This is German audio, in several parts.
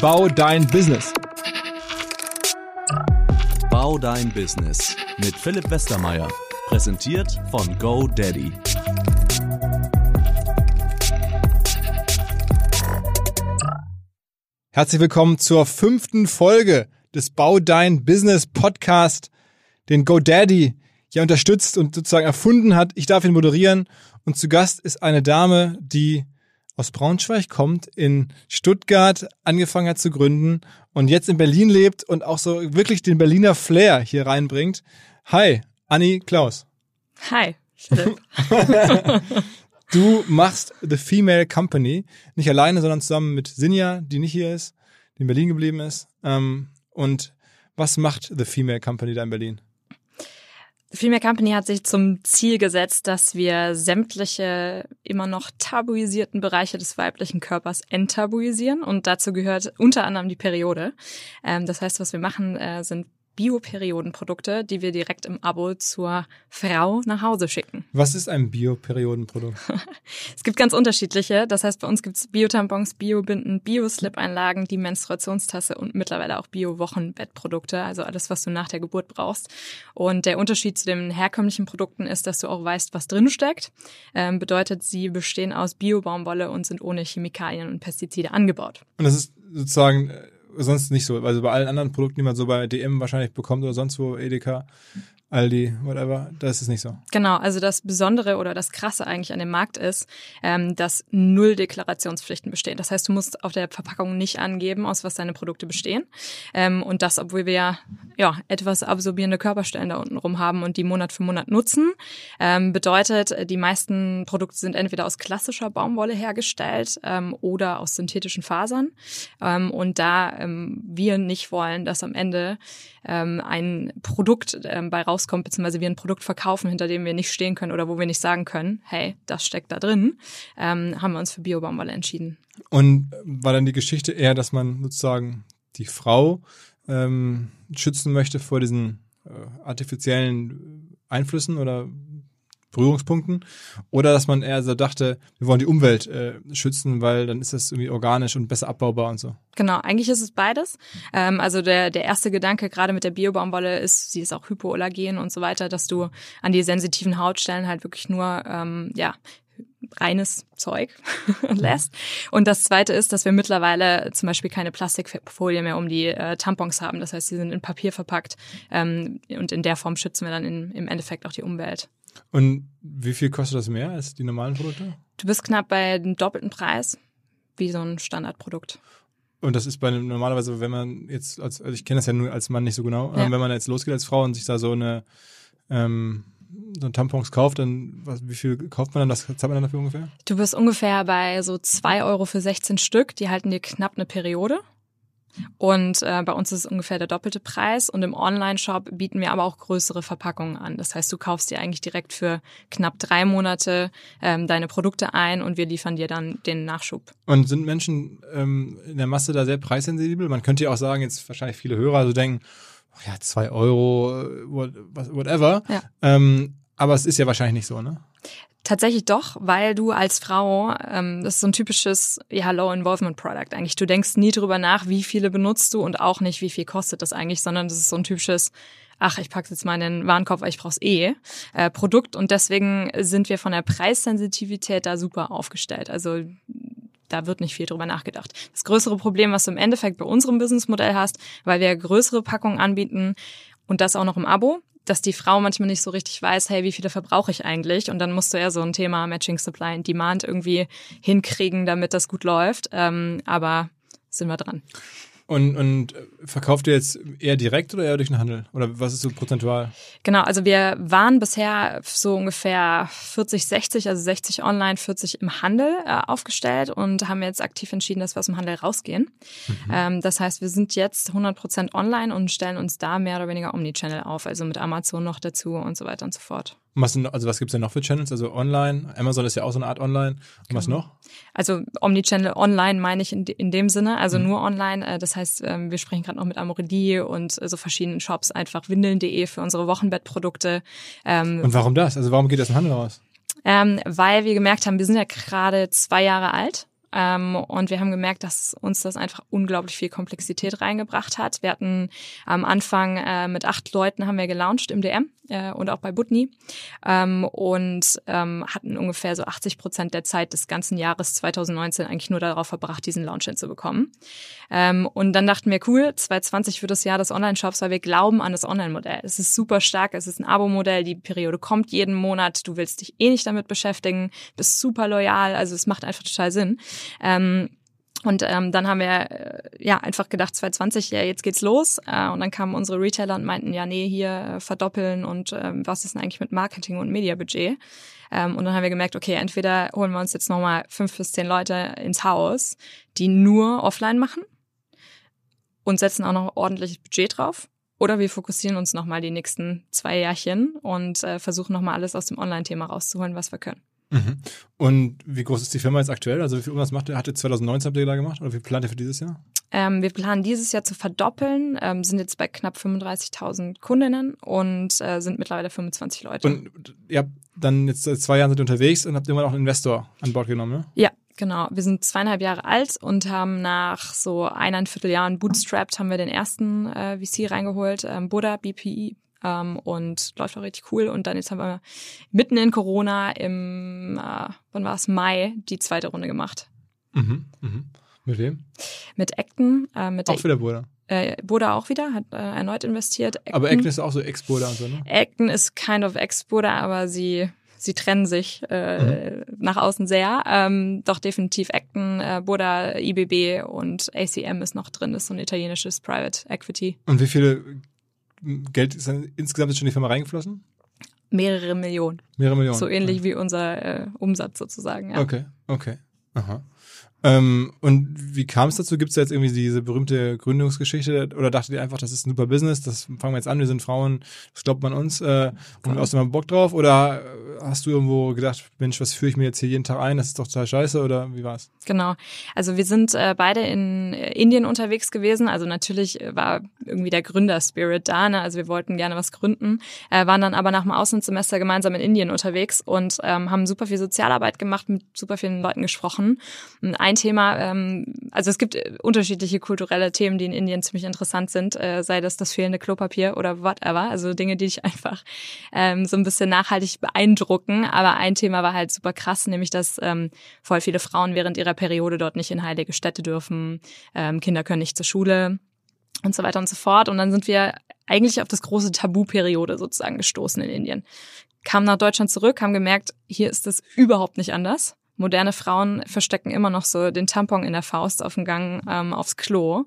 Bau dein Business. Bau dein Business mit Philipp Westermeier. Präsentiert von GoDaddy. Herzlich willkommen zur fünften Folge des Bau dein Business Podcast, den GoDaddy ja unterstützt und sozusagen erfunden hat. Ich darf ihn moderieren und zu Gast ist eine Dame, die aus Braunschweig kommt, in Stuttgart angefangen hat zu gründen und jetzt in Berlin lebt und auch so wirklich den Berliner Flair hier reinbringt. Hi, Anni Klaus. Hi, Philipp. du machst The Female Company, nicht alleine, sondern zusammen mit Sinja, die nicht hier ist, die in Berlin geblieben ist. Ähm, und was macht The Female Company da in Berlin? Female Company hat sich zum Ziel gesetzt, dass wir sämtliche immer noch tabuisierten Bereiche des weiblichen Körpers enttabuisieren und dazu gehört unter anderem die Periode. Ähm, das heißt, was wir machen, äh, sind Bioperiodenprodukte, die wir direkt im Abo zur Frau nach Hause schicken. Was ist ein Bioperiodenprodukt? es gibt ganz unterschiedliche. Das heißt, bei uns gibt es Biotampons, Biobinden, Bio-Slip-Einlagen, die Menstruationstasse und mittlerweile auch Bio-Wochenbettprodukte, also alles, was du nach der Geburt brauchst. Und der Unterschied zu den herkömmlichen Produkten ist, dass du auch weißt, was drin steckt. Ähm, bedeutet, sie bestehen aus Bio-Baumwolle und sind ohne Chemikalien und Pestizide angebaut. Und das ist sozusagen äh, sonst nicht so. Also bei allen anderen Produkten, die man so bei DM wahrscheinlich bekommt oder sonst wo, Edeka, Aldi, whatever, da ist nicht so. Genau, also das Besondere oder das Krasse eigentlich an dem Markt ist, ähm, dass null Deklarationspflichten bestehen. Das heißt, du musst auf der Verpackung nicht angeben, aus was deine Produkte bestehen. Ähm, und das, obwohl wir ja, ja etwas absorbierende Körperstellen da unten rum haben und die Monat für Monat nutzen. Ähm, bedeutet, die meisten Produkte sind entweder aus klassischer Baumwolle hergestellt ähm, oder aus synthetischen Fasern. Ähm, und da ähm, wir nicht wollen, dass am Ende ähm, ein Produkt ähm, bei rauskommt, beziehungsweise wir ein Produkt verkaufen, hinter dem wir nicht stehen können oder wo wir nicht sagen können, hey, das steckt da drin, ähm, haben wir uns für Biobaumwolle entschieden. Und war dann die Geschichte eher, dass man sozusagen die Frau ähm, schützen möchte vor diesen äh, artifiziellen Einflüssen oder Berührungspunkten oder dass man eher so dachte, wir wollen die Umwelt äh, schützen, weil dann ist das irgendwie organisch und besser abbaubar und so. Genau, eigentlich ist es beides. Ähm, also der, der erste Gedanke gerade mit der Biobaumwolle ist, sie ist auch hypoallergen und so weiter, dass du an die sensitiven Hautstellen halt wirklich nur ähm, ja reines Zeug lässt. Und das Zweite ist, dass wir mittlerweile zum Beispiel keine Plastikfolie mehr um die äh, Tampons haben. Das heißt, sie sind in Papier verpackt ähm, und in der Form schützen wir dann in, im Endeffekt auch die Umwelt. Und wie viel kostet das mehr als die normalen Produkte? Du bist knapp bei dem doppelten Preis wie so ein Standardprodukt. Und das ist bei einem, normalerweise, wenn man jetzt, als, also ich kenne das ja nur als Mann nicht so genau, ja. ähm, wenn man jetzt losgeht als Frau und sich da so eine ähm, so ein Tampons kauft, dann was, wie viel kauft man dann? Was zahlt man dann dafür ungefähr? Du bist ungefähr bei so zwei Euro für 16 Stück. Die halten dir knapp eine Periode. Und äh, bei uns ist es ungefähr der doppelte Preis. Und im Online-Shop bieten wir aber auch größere Verpackungen an. Das heißt, du kaufst dir eigentlich direkt für knapp drei Monate ähm, deine Produkte ein und wir liefern dir dann den Nachschub. Und sind Menschen ähm, in der Masse da sehr preissensibel? Man könnte ja auch sagen, jetzt wahrscheinlich viele Hörer so denken, oh ja, zwei Euro, whatever. Ja. Ähm, aber es ist ja wahrscheinlich nicht so, ne? Tatsächlich doch, weil du als Frau, ähm, das ist so ein typisches ja, Low Involvement Product eigentlich. Du denkst nie drüber nach, wie viele benutzt du und auch nicht, wie viel kostet das eigentlich, sondern das ist so ein typisches, ach, ich pack's jetzt mal in den Warenkorb, weil ich brauch's eh, äh, Produkt. Und deswegen sind wir von der Preissensitivität da super aufgestellt. Also da wird nicht viel drüber nachgedacht. Das größere Problem, was du im Endeffekt bei unserem Businessmodell hast, weil wir größere Packungen anbieten und das auch noch im Abo, dass die Frau manchmal nicht so richtig weiß, hey, wie viele verbrauche ich eigentlich? Und dann musst du ja so ein Thema Matching Supply and Demand irgendwie hinkriegen, damit das gut läuft. Ähm, aber sind wir dran. Und, und verkauft ihr jetzt eher direkt oder eher durch den Handel? Oder was ist so prozentual? Genau, also wir waren bisher so ungefähr 40, 60, also 60 online, 40 im Handel äh, aufgestellt und haben jetzt aktiv entschieden, dass wir aus dem Handel rausgehen. Mhm. Ähm, das heißt, wir sind jetzt 100 Prozent online und stellen uns da mehr oder weniger Omnichannel auf, also mit Amazon noch dazu und so weiter und so fort. Was, also was gibt's denn noch für Channels? Also online, Amazon ist ja auch so eine Art online. Und was genau. noch? Also Omnichannel online meine ich in, in dem Sinne, also mhm. nur online. Äh, das heißt, ähm, wir sprechen gerade noch mit Amorelie und so verschiedenen Shops, einfach windeln.de für unsere Wochenbettprodukte. Ähm, und warum das? Also warum geht das im Handel raus? Ähm, weil wir gemerkt haben, wir sind ja gerade zwei Jahre alt Ähm, und wir haben gemerkt, dass uns das einfach unglaublich viel Komplexität reingebracht hat. Wir hatten am Anfang äh, mit acht Leuten haben wir gelauncht im DM äh, und auch bei Butni ähm, und ähm, hatten ungefähr so 80 Prozent der Zeit des ganzen Jahres 2019 eigentlich nur darauf verbracht, diesen Launch hinzubekommen. Ähm, und dann dachten wir, cool, 2020 wird das Jahr des Online-Shops, weil wir glauben an das Online-Modell. Es ist super stark, es ist ein Abo-Modell, die Periode kommt jeden Monat, du willst dich eh nicht damit beschäftigen, bist super loyal, also es macht einfach total Sinn. Ähm, und ähm, dann haben wir äh, ja einfach gedacht, 2020, ja, jetzt geht's los. Äh, und dann kamen unsere Retailer und meinten, ja, nee, hier äh, verdoppeln und ähm, was ist denn eigentlich mit Marketing und Mediabudget? Ähm, und dann haben wir gemerkt, okay, entweder holen wir uns jetzt nochmal fünf bis zehn Leute ins Haus, die nur offline machen und setzen auch noch ordentliches Budget drauf. Oder wir fokussieren uns nochmal die nächsten zwei Jahrchen und äh, versuchen nochmal alles aus dem Online-Thema rauszuholen, was wir können. Mhm. Und wie groß ist die Firma jetzt aktuell? Also wie viel Umsatz macht ihr? Hat ihr 2019 habt ihr da gemacht oder wie plant ihr für dieses Jahr? Ähm, wir planen dieses Jahr zu verdoppeln, ähm, sind jetzt bei knapp 35.000 Kundinnen und äh, sind mittlerweile 25 Leute. Und ihr habt dann jetzt seit zwei Jahren seid ihr unterwegs und habt irgendwann auch einen Investor an Bord genommen, ne? Ja, genau. Wir sind zweieinhalb Jahre alt und haben nach so eineinviertel Jahren bootstrapped haben wir den ersten äh, VC reingeholt, ähm, Buddha BPI ähm, und läuft auch richtig cool. Und dann jetzt haben wir mitten in Corona im, äh, wann war es, Mai, die zweite Runde gemacht. Mhm, mhm. Mit wem? Mit Acton. Äh, mit Auch wieder Boda. Äh, Boda auch wieder, hat äh, erneut investiert. Acton, Aber Acton ist auch so Ex-Boda und so, ne? Acton ist kind of Ex-Boda, aber sie sie trennen sich äh, mhm. nach außen sehr. Ähm, doch definitiv Acton, äh, Boda, IBB und ACM ist noch drin, ist so ein italienisches Private Equity. Und wie viele Geld ist dann insgesamt schon in die Firma reingeflossen? Mehrere Millionen. Mehrere Millionen. So ähnlich ja. wie unser äh, Umsatz sozusagen. Ja. Okay, okay. Aha. Ähm, und wie kam es dazu? Gibt es da jetzt irgendwie diese berühmte Gründungsgeschichte oder dachtet ihr einfach, das ist ein super Business, das fangen wir jetzt an, wir sind Frauen, das glaubt man uns äh, und aus dem Bock drauf? Oder hast du irgendwo gedacht, Mensch, was führe ich mir jetzt hier jeden Tag ein, das ist doch total scheiße oder wie war's? Genau, also wir sind äh, beide in äh, Indien unterwegs gewesen, also natürlich war irgendwie der Gründerspirit da, ne? also wir wollten gerne was gründen, äh, waren dann aber nach dem Auslandssemester gemeinsam in Indien unterwegs und ähm, haben super viel Sozialarbeit gemacht, mit super vielen Leuten gesprochen. Und ein Thema, ähm, also es gibt äh, unterschiedliche kulturelle Themen, die in Indien ziemlich interessant sind, äh, sei das das fehlende Klopapier oder whatever, also Dinge, die dich einfach ähm, so ein bisschen nachhaltig beeindrucken. Aber ein Thema war halt super krass, nämlich dass ähm, voll viele Frauen während ihrer Periode dort nicht in heilige Städte dürfen, ähm, Kinder können nicht zur Schule und so weiter und so fort. Und dann sind wir eigentlich auf das große Tabuperiode sozusagen gestoßen in Indien. Kamen nach Deutschland zurück, haben gemerkt, hier ist das überhaupt nicht anders moderne Frauen verstecken immer noch so den Tampon in der Faust auf dem Gang ähm, aufs Klo.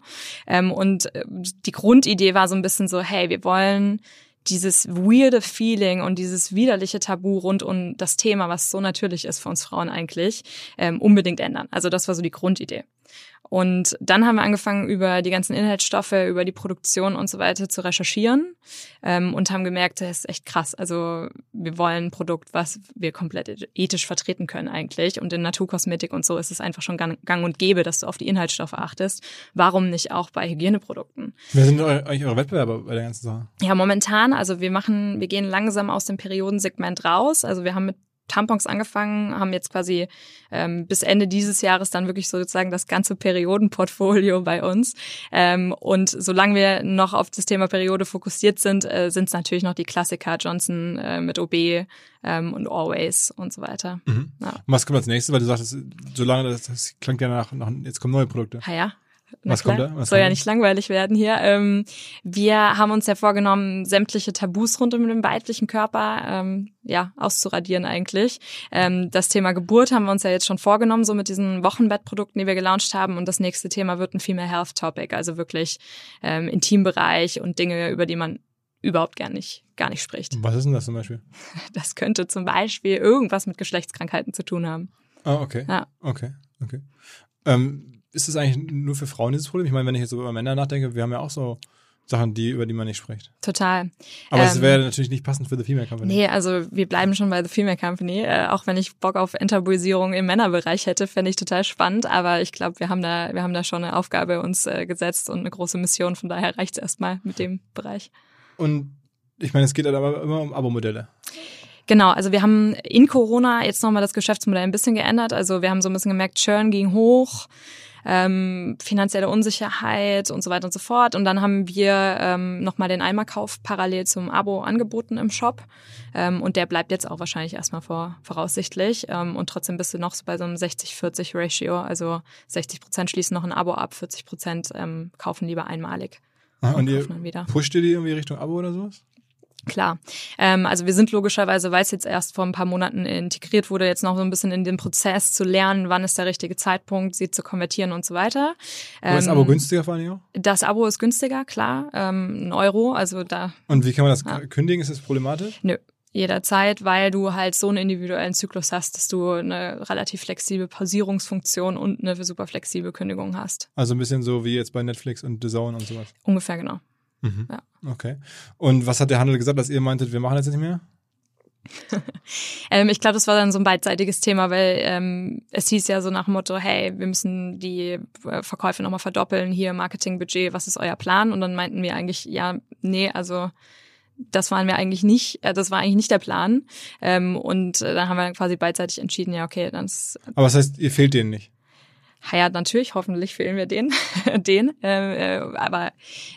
Ähm, und äh, die Grundidee war so ein bisschen so, hey, wir wollen dieses weirde Feeling und dieses widerliche Tabu rund um das Thema, was so natürlich ist für uns Frauen eigentlich, ähm, unbedingt ändern. Also das war so die Grundidee. Und dann haben wir angefangen, über die ganzen Inhaltsstoffe, über die Produktion und so weiter zu recherchieren ähm, und haben gemerkt, das ist echt krass. Also wir wollen ein Produkt, was wir komplett ethisch vertreten können eigentlich. Und in Naturkosmetik und so ist es einfach schon gang und gäbe, dass du auf die Inhaltsstoffe achtest. Warum nicht auch bei Hygieneprodukten? Wer sind eigentlich eure Wettbewerber bei der ganzen Sache? Ja, momentan, also wir machen, wir gehen langsam aus dem Periodensegment raus. Also wir haben mit Tampons angefangen, haben jetzt quasi ähm, bis Ende dieses Jahres dann wirklich sozusagen das ganze Periodenportfolio bei uns. Ähm, und solange wir noch auf das Thema Periode fokussiert sind, äh, sind es natürlich noch die Klassiker Johnson äh, mit OB ähm, und Always und so weiter. Mhm. Ja. was kommt als nächstes? Weil du sagst, solange das, das klingt ja nach, nach, jetzt kommen neue Produkte. Ja, ja. Was kommt da? Was Soll ja nicht langweilig werden hier. Ähm, wir haben uns ja vorgenommen, sämtliche Tabus rund um den weiblichen Körper ähm, ja auszuradieren eigentlich. Ähm, das Thema Geburt haben wir uns ja jetzt schon vorgenommen, so mit diesen Wochenbettprodukten, die wir gelauncht haben. Und das nächste Thema wird ein Female Health Topic, also wirklich ähm, Intimbereich und Dinge, über die man überhaupt gar nicht, gar nicht spricht. Was ist denn das zum Beispiel? Das könnte zum Beispiel irgendwas mit Geschlechtskrankheiten zu tun haben. Ah, okay. Ja. Okay, okay. Ähm, ist das eigentlich nur für Frauen dieses Problem? Ich meine, wenn ich jetzt so über Männer nachdenke, wir haben ja auch so Sachen, die, über die man nicht spricht. Total. Aber es ähm, wäre natürlich nicht passend für The Female Company. Nee, also wir bleiben schon bei The Female Company. Äh, auch wenn ich Bock auf Enttabuisierung im Männerbereich hätte, fände ich total spannend. Aber ich glaube, wir haben da, wir haben da schon eine Aufgabe uns äh, gesetzt und eine große Mission. Von daher reicht es erstmal mit dem Bereich. Und ich meine, es geht aber immer um Abo-Modelle. Genau, also wir haben in Corona jetzt nochmal das Geschäftsmodell ein bisschen geändert. Also wir haben so ein bisschen gemerkt, Churn ging hoch ähm, finanzielle Unsicherheit und so weiter und so fort. Und dann haben wir ähm, nochmal den Eimerkauf parallel zum Abo angeboten im Shop. Ähm, und der bleibt jetzt auch wahrscheinlich erstmal vor, voraussichtlich. Ähm, und trotzdem bist du noch so bei so einem 60-40 Ratio. Also 60 Prozent schließen noch ein Abo ab, 40 Prozent ähm, kaufen lieber einmalig. Ah, und, und ihr pusht ihr die irgendwie Richtung Abo oder sowas? Klar. Ähm, also wir sind logischerweise, weil es jetzt erst vor ein paar Monaten integriert wurde, jetzt noch so ein bisschen in den Prozess zu lernen, wann ist der richtige Zeitpunkt, sie zu konvertieren und so weiter. Ähm, ist das Abo ähm, günstiger vor allem? Das Abo ist günstiger, klar. Ähm, ein Euro, also da. Und wie kann man das ja. kündigen? Ist das problematisch? Nö jederzeit, weil du halt so einen individuellen Zyklus hast, dass du eine relativ flexible Pausierungsfunktion und eine super flexible Kündigung hast. Also ein bisschen so wie jetzt bei Netflix und The Zone und sowas. Ungefähr genau. Mhm. Ja. Okay. Und was hat der Handel gesagt, dass ihr meintet, wir machen jetzt nicht mehr? ähm, ich glaube, das war dann so ein beidseitiges Thema, weil ähm, es hieß ja so nach dem Motto, hey, wir müssen die äh, Verkäufe nochmal verdoppeln, hier Marketingbudget, was ist euer Plan? Und dann meinten wir eigentlich, ja, nee, also das waren wir eigentlich nicht, äh, das war eigentlich nicht der Plan. Ähm, und äh, dann haben wir quasi beidseitig entschieden, ja, okay, dann ist. Aber was heißt, ihr fehlt denen nicht? Ja, natürlich, hoffentlich fehlen wir den, den. Äh, äh, aber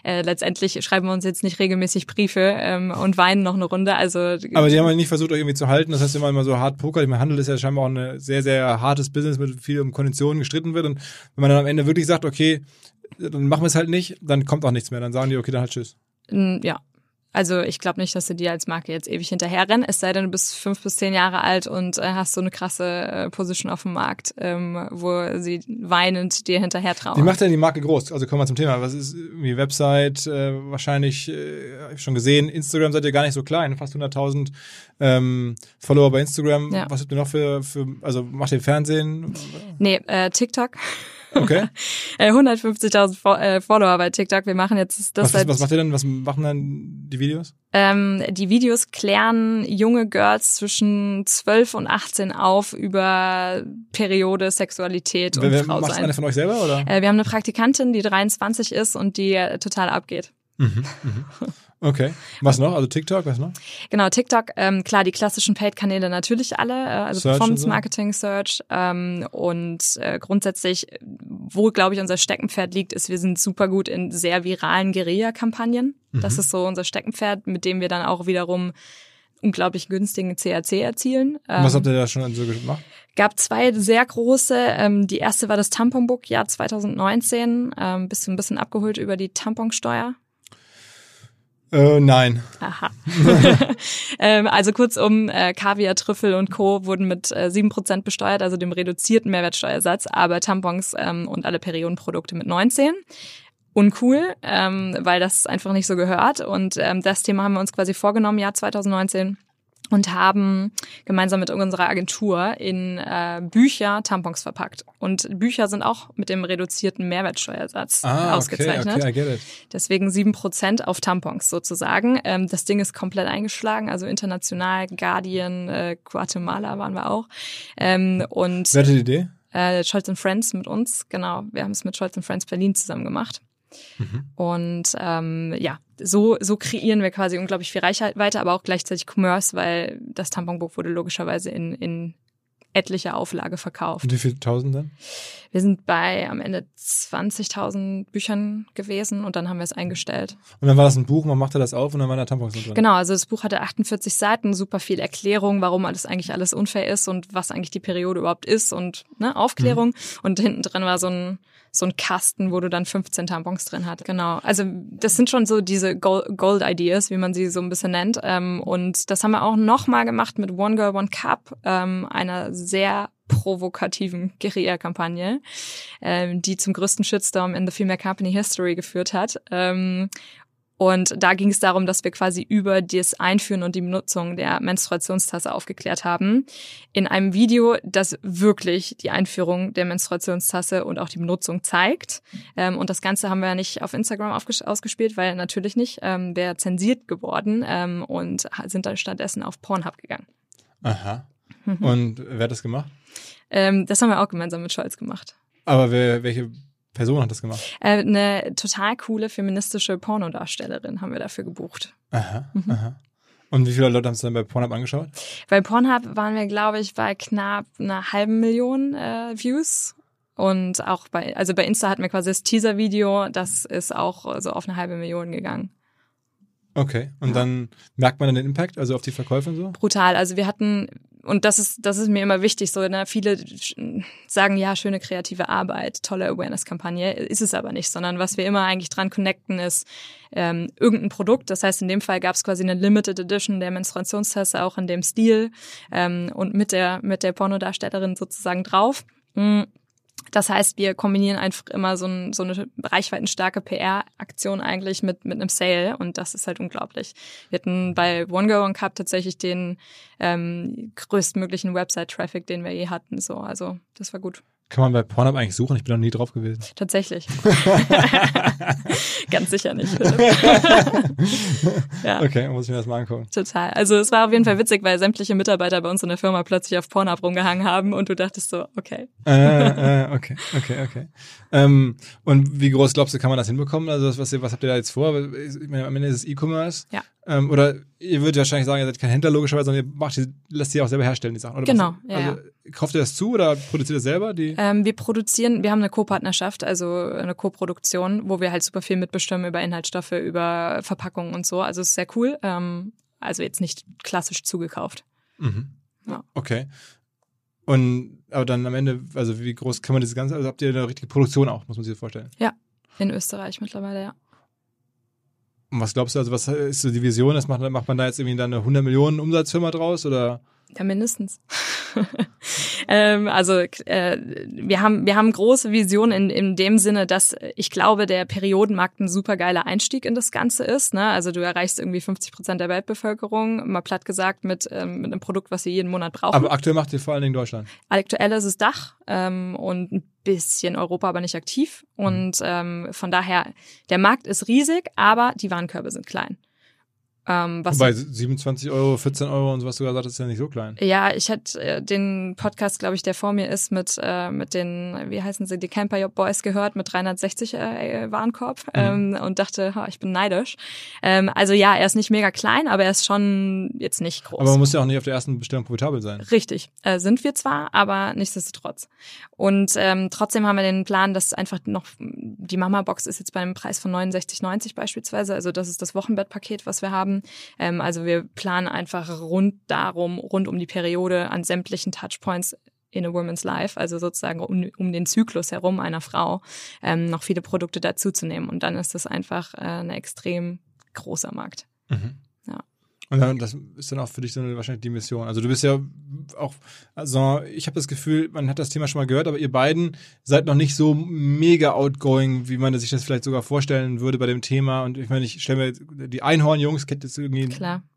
äh, letztendlich schreiben wir uns jetzt nicht regelmäßig Briefe ähm, und weinen noch eine Runde. Also aber die haben ja nicht versucht, euch irgendwie zu halten. Das heißt immer immer so hart Poker. Ich meine, Handel ist ja scheinbar auch ein sehr sehr hartes Business mit viel um Konditionen gestritten wird. Und wenn man dann am Ende wirklich sagt, okay, dann machen wir es halt nicht, dann kommt auch nichts mehr. Dann sagen die, okay, dann halt tschüss. Ja, also ich glaube nicht, dass du dir als Marke jetzt ewig hinterherrennen, es sei denn, du bist fünf bis zehn Jahre alt und äh, hast so eine krasse äh, Position auf dem Markt, ähm, wo sie weinend dir hinterher trauen. Wie macht denn die Marke groß? Also kommen wir zum Thema. Was ist wie Website? Äh, wahrscheinlich, äh, hab ich schon gesehen, Instagram seid ihr gar nicht so klein, fast 100.000 ähm, Follower bei Instagram. Ja. Was habt ihr noch für, für, also macht ihr Fernsehen? Nee, äh, TikTok. Okay. 150.000 äh, äh, Follower bei TikTok. Wir machen jetzt das was, seit, was macht ihr denn? Was machen dann die Videos? Ähm, die Videos klären junge Girls zwischen 12 und 18 auf über Periode, Sexualität und wer, Frau sein. Macht eine von euch selber oder? Äh, wir haben eine Praktikantin, die 23 ist und die äh, total abgeht. Mhm, mhm. Okay. Was noch? Also TikTok, was noch? Genau, TikTok, ähm, klar, die klassischen Paid-Kanäle natürlich alle, äh, also Search Performance Marketing, Search. Ähm, und äh, grundsätzlich, wo, glaube ich, unser Steckenpferd liegt, ist, wir sind super gut in sehr viralen Guerilla-Kampagnen. Mhm. Das ist so unser Steckenpferd, mit dem wir dann auch wiederum unglaublich günstigen CAC erzielen. Ähm, was habt ihr da schon so gemacht? Gab zwei sehr große. Ähm, die erste war das Tamponbook, Jahr 2019. Ähm, bist du ein bisschen abgeholt über die Tamponsteuer? Äh, nein. Aha. ähm, also kurzum, äh, Kaviar, Trüffel und Co. wurden mit äh, 7% besteuert, also dem reduzierten Mehrwertsteuersatz, aber Tampons ähm, und alle Periodenprodukte mit 19 uncool, ähm, weil das einfach nicht so gehört. Und ähm, das Thema haben wir uns quasi vorgenommen, Jahr 2019 und haben gemeinsam mit unserer Agentur in äh, Bücher Tampons verpackt. Und Bücher sind auch mit dem reduzierten Mehrwertsteuersatz ah, ausgezeichnet. Okay, okay, I get it. Deswegen sieben Prozent auf Tampons sozusagen. Ähm, das Ding ist komplett eingeschlagen, also international, Guardian, äh, Guatemala waren wir auch. Ähm, und Wer hatte die Idee? Äh, Scholz Friends mit uns, genau. Wir haben es mit Scholz Friends Berlin zusammen gemacht. Mhm. Und ähm, ja, so, so kreieren wir quasi unglaublich viel Reichweite, aber auch gleichzeitig Commerce, weil das Tamponbuch wurde logischerweise in, in etlicher Auflage verkauft. Und wie viele tausend dann? Wir sind bei am Ende 20.000 Büchern gewesen und dann haben wir es eingestellt. Und dann war das ein Buch, man machte das auf und dann waren da Tampons drin. Genau, also das Buch hatte 48 Seiten, super viel Erklärung, warum alles eigentlich alles unfair ist und was eigentlich die Periode überhaupt ist und ne, Aufklärung. Mhm. Und hinten drin war so ein so ein Kasten, wo du dann 15 Tampons drin hast. Genau. Also das sind schon so diese Gold Ideas, wie man sie so ein bisschen nennt. Ähm, und das haben wir auch nochmal gemacht mit One Girl, One Cup, ähm, einer sehr provokativen Guerilla-Kampagne, ähm, die zum größten Shitstorm in the Female Company History geführt hat. Und da ging es darum, dass wir quasi über das Einführen und die Benutzung der Menstruationstasse aufgeklärt haben. In einem Video, das wirklich die Einführung der Menstruationstasse und auch die Benutzung zeigt. Ähm, und das Ganze haben wir nicht auf Instagram ausgespielt, weil natürlich nicht. Ähm, Wäre zensiert geworden ähm, und sind dann stattdessen auf Pornhub gegangen. Aha. Mhm. Und wer hat das gemacht? Ähm, das haben wir auch gemeinsam mit Scholz gemacht. Aber wer, welche Person hat das gemacht? Äh, eine total coole feministische Pornodarstellerin haben wir dafür gebucht. Aha, mhm. aha. Und wie viele Leute haben es dann bei Pornhub angeschaut? Bei Pornhub waren wir, glaube ich, bei knapp einer halben Million äh, Views. Und auch bei, also bei Insta hatten wir quasi das Teaser-Video, das ist auch so auf eine halbe Million gegangen. Okay. Und ja. dann merkt man dann den Impact, also auf die Verkäufe und so? Brutal. Also wir hatten, und das ist, das ist mir immer wichtig, so, ne, viele sagen, ja, schöne kreative Arbeit, tolle Awareness-Kampagne, ist es aber nicht, sondern was wir immer eigentlich dran connecten, ist ähm, irgendein Produkt. Das heißt, in dem Fall gab es quasi eine Limited Edition der Menstruationstasse auch in dem Stil ähm, und mit der, mit der Pornodarstellerin sozusagen drauf. Das heißt, wir kombinieren einfach immer so, ein, so eine reichweitenstarke PR-Aktion eigentlich mit, mit einem Sale und das ist halt unglaublich. Wir hatten bei One Girl One Cup tatsächlich den ähm, größtmöglichen Website-Traffic, den wir je hatten. So, also das war gut. Kann man bei Pornhub eigentlich suchen? Ich bin noch nie drauf gewesen. Tatsächlich. Ganz sicher nicht. ja. Okay, muss ich mir das mal angucken. Total. Also es war auf jeden Fall witzig, weil sämtliche Mitarbeiter bei uns in der Firma plötzlich auf Pornhub rumgehangen haben und du dachtest so, okay. Äh, äh, okay, okay, okay. Ähm, und wie groß glaubst du, kann man das hinbekommen? Also was, was habt ihr da jetzt vor? Ich meine, am Ende ist es E-Commerce. Ja. Ähm, oder ihr würdet wahrscheinlich sagen, ihr seid kein Händler logischerweise, sondern ihr macht die, lasst die auch selber herstellen, die Sachen. Oder genau. Was, also, ja. Kauft ihr das zu oder produziert ihr das selber? Die? Ähm, wir produzieren, wir haben eine Co-Partnerschaft, also eine Co-Produktion, wo wir halt super viel mitbestimmen über Inhaltsstoffe, über Verpackungen und so. Also es ist sehr cool. Ähm, also jetzt nicht klassisch zugekauft. Mhm. Ja. Okay. Und aber dann am Ende, also wie groß kann man das Ganze, also habt ihr eine richtige Produktion auch, muss man sich das vorstellen? Ja, in Österreich mittlerweile, ja. Und was glaubst du, also was ist so die Vision? Das macht, macht man da jetzt irgendwie dann eine 100 Millionen Umsatzfirma draus oder? Ja, mindestens. ähm, also äh, wir haben wir haben große Visionen in, in dem Sinne, dass ich glaube, der Periodenmarkt ein super geiler Einstieg in das Ganze ist. Ne? Also du erreichst irgendwie 50 Prozent der Weltbevölkerung, mal platt gesagt, mit, ähm, mit einem Produkt, was sie jeden Monat brauchen. Aber aktuell macht ihr vor allen Dingen Deutschland. Aktuell ist es Dach ähm, und ein bisschen Europa, aber nicht aktiv. Und ähm, von daher, der Markt ist riesig, aber die Warenkörbe sind klein. Ähm, was Wobei 27 Euro, 14 Euro und so, was du gesagt hast, ist ja nicht so klein. Ja, ich hatte äh, den Podcast, glaube ich, der vor mir ist, mit, äh, mit den, wie heißen sie, die Camper Boys gehört, mit 360 äh, Warenkorb mhm. ähm, und dachte, ha, ich bin neidisch. Ähm, also ja, er ist nicht mega klein, aber er ist schon jetzt nicht groß. Aber man muss ja auch nicht auf der ersten Bestellung profitabel sein. Richtig, äh, sind wir zwar, aber nichtsdestotrotz. Und ähm, trotzdem haben wir den Plan, dass einfach noch, die Mama-Box ist jetzt bei einem Preis von 69,90 beispielsweise, also das ist das Wochenbettpaket, was wir haben ähm, also wir planen einfach rund darum, rund um die Periode an sämtlichen Touchpoints in a woman's life, also sozusagen um, um den Zyklus herum einer Frau, ähm, noch viele Produkte dazuzunehmen. Und dann ist das einfach äh, ein extrem großer Markt. Mhm. Und dann, das ist dann auch für dich so eine, wahrscheinlich die Mission. Also du bist ja auch, also ich habe das Gefühl, man hat das Thema schon mal gehört, aber ihr beiden seid noch nicht so mega outgoing, wie man sich das vielleicht sogar vorstellen würde bei dem Thema. Und ich meine, ich stelle mir die Einhorn-Jungs, kennt jetzt irgendwie.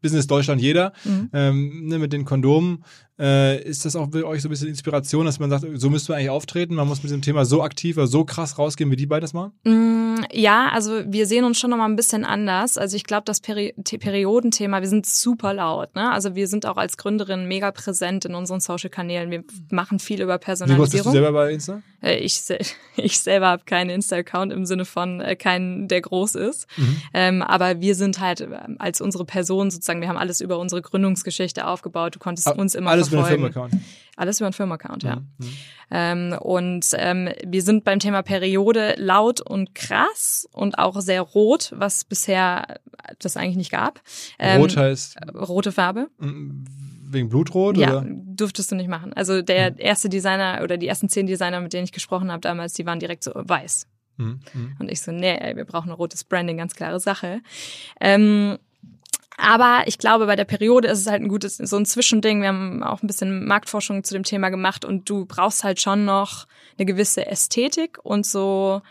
Business Deutschland jeder, mhm. ähm, ne, mit den Kondomen. Äh, ist das auch für euch so ein bisschen Inspiration, dass man sagt, so müsste man eigentlich auftreten, man muss mit dem Thema so aktiv oder so krass rausgehen, wie die beiden das machen? Mm, ja, also wir sehen uns schon nochmal ein bisschen anders. Also ich glaube, das Peri Periodenthema, wir sind super laut. Ne? Also wir sind auch als Gründerin mega präsent in unseren Social-Kanälen. Wir machen viel über Personalisierung. Wie bist du selber bei Insta? Äh, ich, ich selber habe keinen Insta-Account im Sinne von äh, keinen, der groß ist. Mhm. Ähm, aber wir sind halt ähm, als unsere Person sozusagen, wir haben alles über unsere Gründungsgeschichte aufgebaut. Du konntest aber uns immer alles. Alles über einen Firmenaccount. Alles über einen Firmenaccount, ja. Mhm. Ähm, und ähm, wir sind beim Thema Periode laut und krass und auch sehr rot, was bisher das eigentlich nicht gab. Ähm, rot heißt? Rote Farbe. Mhm. Wegen Blutrot? Ja, oder? durftest du nicht machen. Also der mhm. erste Designer oder die ersten zehn Designer, mit denen ich gesprochen habe damals, die waren direkt so weiß. Mhm. mhm. Und ich so, nee, ey, wir brauchen ein rotes Branding, ganz klare Sache. Ähm, aber ich glaube, bei der Periode ist es halt ein gutes, so ein Zwischending. Wir haben auch ein bisschen Marktforschung zu dem Thema gemacht und du brauchst halt schon noch eine gewisse Ästhetik und so.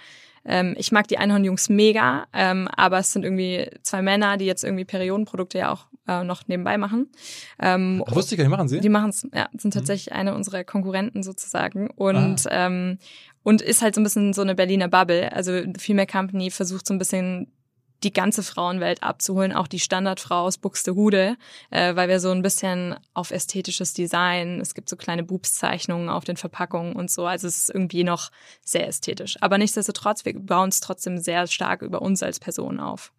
Ähm, ich mag die Einhornjungs mega, ähm, aber es sind irgendwie zwei Männer, die jetzt irgendwie Periodenprodukte ja auch äh, noch nebenbei machen. Ähm, Ach, wusste ich gar nicht, machen sie? Die machen es, ja, sind mhm. tatsächlich mhm. eine unserer Konkurrenten sozusagen und ah. ähm, und ist halt so ein bisschen so eine Berliner Bubble. Also Female Company versucht so ein bisschen die ganze Frauenwelt abzuholen, auch die Standardfrau aus Buxtehude, äh, weil wir so ein bisschen auf ästhetisches Design, es gibt so kleine Boobszeichnungen auf den Verpackungen und so, also es ist irgendwie noch sehr ästhetisch. Aber nichtsdestotrotz, wir bauen es trotzdem sehr stark über uns als Person auf.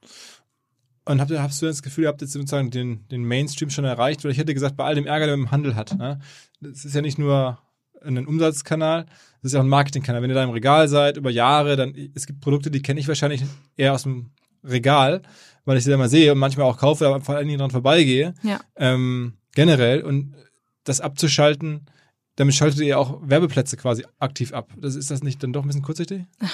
Und habt ihr, hast du das Gefühl, ihr habt jetzt sozusagen den, den Mainstream schon erreicht? Weil ich hätte gesagt, bei all dem Ärger, der man im Handel hat, ne? das ist ja nicht nur ein Umsatzkanal, das ist ja auch ein Marketingkanal. Wenn ihr da im Regal seid über Jahre, dann es gibt Produkte, die kenne ich wahrscheinlich eher aus dem Regal, weil ich sie mal sehe und manchmal auch kaufe, aber vor allen Dingen dran vorbeigehe. Ja. Ähm, generell. Und das abzuschalten, damit schaltet ihr auch Werbeplätze quasi aktiv ab. Das, ist das nicht dann doch ein bisschen kurzsichtig?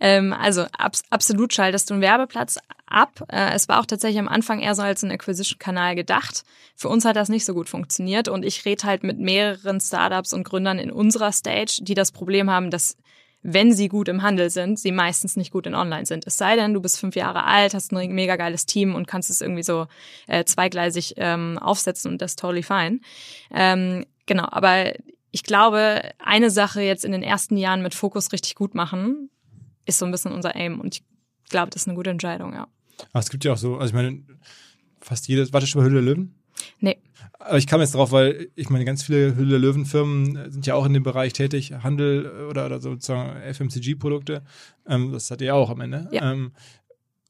Ähm, also abs absolut schaltest du einen Werbeplatz ab. Äh, es war auch tatsächlich am Anfang eher so als ein Acquisition-Kanal gedacht. Für uns hat das nicht so gut funktioniert und ich rede halt mit mehreren Startups und Gründern in unserer Stage, die das Problem haben, dass wenn sie gut im Handel sind, sie meistens nicht gut in Online sind. Es sei denn, du bist fünf Jahre alt, hast ein mega geiles Team und kannst es irgendwie so äh, zweigleisig ähm, aufsetzen und das ist totally fine. Ähm, genau, aber ich glaube, eine Sache jetzt in den ersten Jahren mit Fokus richtig gut machen, ist so ein bisschen unser Aim und ich glaube, das ist eine gute Entscheidung, ja. Aber es gibt ja auch so, also ich meine, fast jedes, warte schon bei Hülle Löwen? Nee. Aber ich kam jetzt drauf, weil ich meine, ganz viele Hülle Löwen-Firmen sind ja auch in dem Bereich tätig, Handel oder, oder sozusagen FMCG-Produkte. Ähm, das hat ihr ja auch am Ende. Ja. Ähm,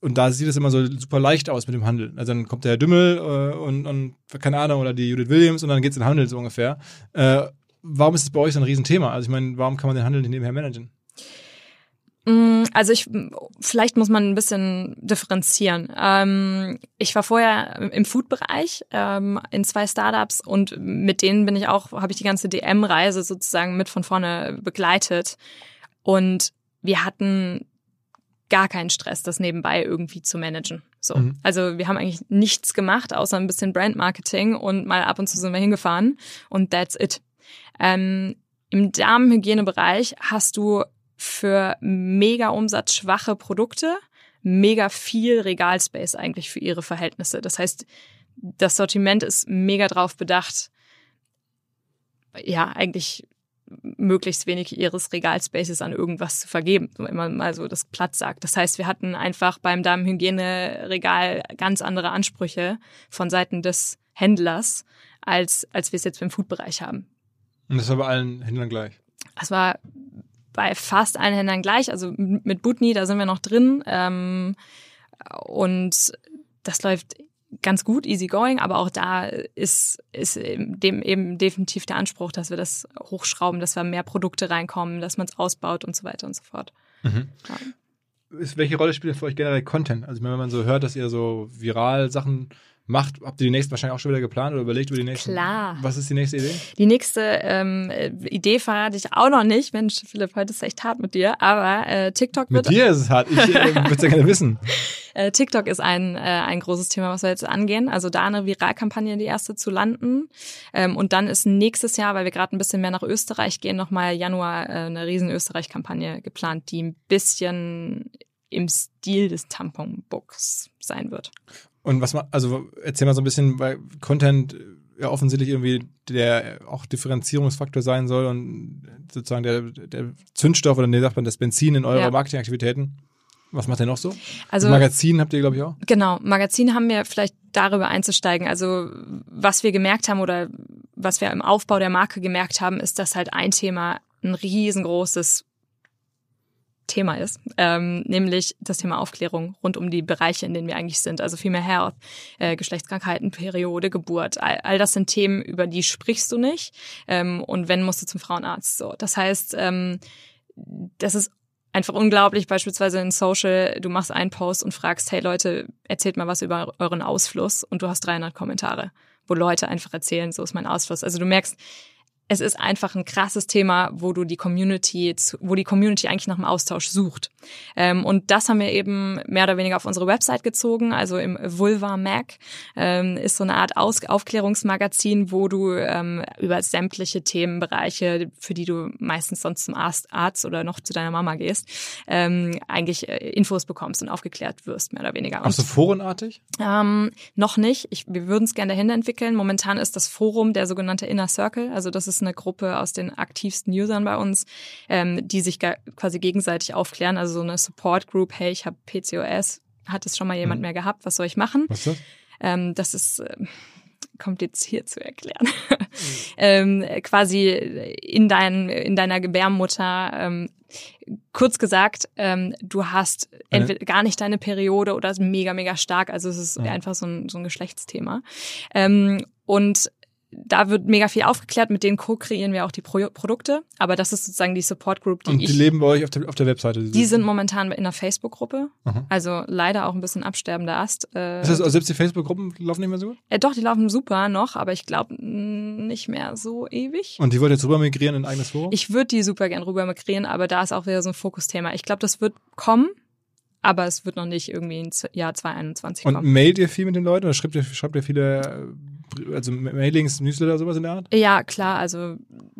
und da sieht es immer so super leicht aus mit dem Handel. Also dann kommt der Herr Dümmel äh, und, und, keine Ahnung, oder die Judith Williams und dann geht's in den Handel so ungefähr. Äh, warum ist es bei euch so ein Riesenthema? Also ich meine, warum kann man den Handel nicht nebenher managen? Mm, Also ich, vielleicht muss man ein bisschen differenzieren. Ähm, ich war vorher im Food-Bereich ähm, in zwei Startups und mit denen bin ich auch, habe ich die ganze DM-Reise sozusagen mit von vorne begleitet. Und wir hatten gar keinen Stress, das nebenbei irgendwie zu managen. So. Mhm. Also wir haben eigentlich nichts gemacht, außer ein bisschen Brand-Marketing und mal ab und zu sind wir hingefahren und that's it. Ähm, Im Darmhygienebereich hast du für mega umsatzschwache Produkte mega viel Regalspace eigentlich für ihre Verhältnisse. Das heißt, das Sortiment ist mega drauf bedacht, ja, eigentlich möglichst wenig ihres Regalspaces an irgendwas zu vergeben, wenn man mal so das Platz sagt. Das heißt, wir hatten einfach beim Darmhygieneregal ganz andere Ansprüche von Seiten des Händlers, als, als wir es jetzt beim Foodbereich haben. Und das war bei allen Händlern gleich. Das war bei fast allen Händlern gleich. Also mit Butni, da sind wir noch drin. Ähm, und das läuft ganz gut, easy going, aber auch da ist, ist dem eben definitiv der Anspruch, dass wir das hochschrauben, dass wir mehr Produkte reinkommen, dass man es ausbaut und so weiter und so fort. Mhm. Ja. Ist, welche Rolle spielt für euch generell Content? Also wenn man so hört, dass ihr so viral Sachen macht, habt ihr die nächsten wahrscheinlich auch schon wieder geplant oder überlegt über die nächsten? Klar. Was ist die nächste Idee? Die nächste ähm, Idee verrate ich auch noch nicht. Mensch, Philipp, heute ist echt hart mit dir. Aber äh, TikTok Mit wird dir ist es hart. Ich äh, würde es ja gerne wissen. Äh, TikTok ist ein, äh, ein großes Thema, was wir jetzt angehen. Also da eine Viralkampagne, die erste zu landen. Ähm, und dann ist nächstes Jahr, weil wir gerade ein bisschen mehr nach Österreich gehen, nochmal Januar äh, eine riesen Österreich-Kampagne geplant, die ein bisschen im Stil des Tamponbooks sein wird. Und was man, also erzähl mal so ein bisschen, weil Content ja offensichtlich irgendwie der auch Differenzierungsfaktor sein soll und sozusagen der, der Zündstoff oder nee, sagt man das Benzin in eurer Ja. Marketingaktivitäten. Was macht ihr noch so? Also Magazin habt ihr, glaube ich, auch. Genau, Magazin haben wir vielleicht darüber einzusteigen. Also was wir gemerkt haben oder was wir im Aufbau der Marke gemerkt haben, ist, dass halt ein Thema ein riesengroßes Thema ist, ähm, nämlich das Thema Aufklärung rund um die Bereiche, in denen wir eigentlich sind. Also Female Health, äh, Geschlechtskrankheiten, Periode, Geburt. All, all das sind Themen, über die sprichst du nicht. Ähm, und wenn, musst du zum Frauenarzt. So, das heißt, ähm, das ist einfach unglaublich, beispielsweise in Social, du machst einen Post und fragst, hey Leute, erzählt mal was über euren Ausfluss und du hast 300 Kommentare, wo Leute einfach erzählen, so ist mein Ausfluss. Also du merkst, es ist einfach ein krasses Thema, wo du die Community, zu- wo die Community eigentlich nach einem Austausch sucht. Ähm, und das haben wir eben mehr oder weniger auf unsere Website gezogen, also im Vulva Mac ähm, ist so eine Art Aus Aufklärungsmagazin, wo du ähm, über sämtliche Themenbereiche, für die du meistens sonst zum Arzt, oder noch zu deiner Mama gehst, eigentlich äh, Infos bekommst und aufgeklärt wirst, mehr oder weniger. Auch Und so forenartig? ähm, noch nicht. Ich, wir würden es gerne dahin entwickeln. Momentan ist das Forum der sogenannte Inner Circle. Also das ist eine Gruppe aus den aktivsten Usern bei uns, ähm, die sich quasi gegenseitig aufklären. Also so eine Support Group. Hey, ich habe PCOS. Hat es schon mal jemand Mhm. mehr gehabt? Was soll ich machen? Was ist das? Ähm, das ist äh, kompliziert zu erklären. ähm, quasi in, dein, in deiner Gebärmutter ähm, kurz gesagt, ähm, du hast entweder gar nicht deine Periode oder ist mega, mega stark. Also es ist Ja. einfach so ein, so ein Geschlechtsthema. Ähm, und da wird mega viel aufgeklärt, mit denen co-kreieren wir auch die Pro Produkte. Aber das ist sozusagen die Support Group, die Und die ich. leben bei euch auf der, auf der Webseite. Die sind momentan in einer Facebook-Gruppe. Also leider auch ein bisschen absterbender Ast. Äh, Das heißt, also selbst die Facebook-Gruppen laufen nicht mehr so gut? äh, doch, die laufen super noch, aber ich glaube nicht mehr so ewig. Und die wollt jetzt rüber migrieren in ein eigenes Forum? Ich würde die super gern rüber migrieren, aber da ist auch wieder so ein Fokusthema. Ich glaube, das wird kommen, aber es wird noch nicht irgendwie ins Jahr 2021 Und kommen. mailt ihr viel mit den Leuten oder schreibt ihr, schreibt ihr viele äh, also Mailings, Newsletter, sowas in der Art? Ja, klar, also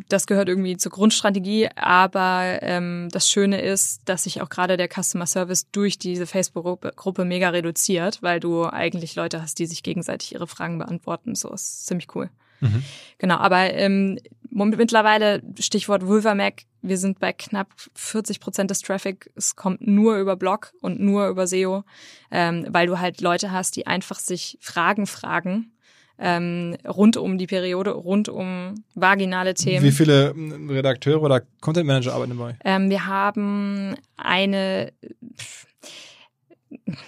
das gehört irgendwie zur Grundstrategie, aber ähm, das Schöne ist, dass sich auch gerade der Customer Service durch diese Facebook-Gruppe Gruppe mega reduziert, weil du eigentlich Leute hast, die sich gegenseitig ihre Fragen beantworten. So ist ziemlich cool. Mhm. Genau, aber ähm, mittlerweile, Stichwort Vulvamac, wir sind bei knapp 40 Prozent des Traffic. Es kommt nur über Blog und nur über SEO, ähm, weil du halt Leute hast, die einfach sich Fragen fragen ähm, rund um die Periode, rund um vaginale Themen. Wie viele ähm, Redakteure oder Content Manager arbeiten bei euch? Ähm, wir haben eine,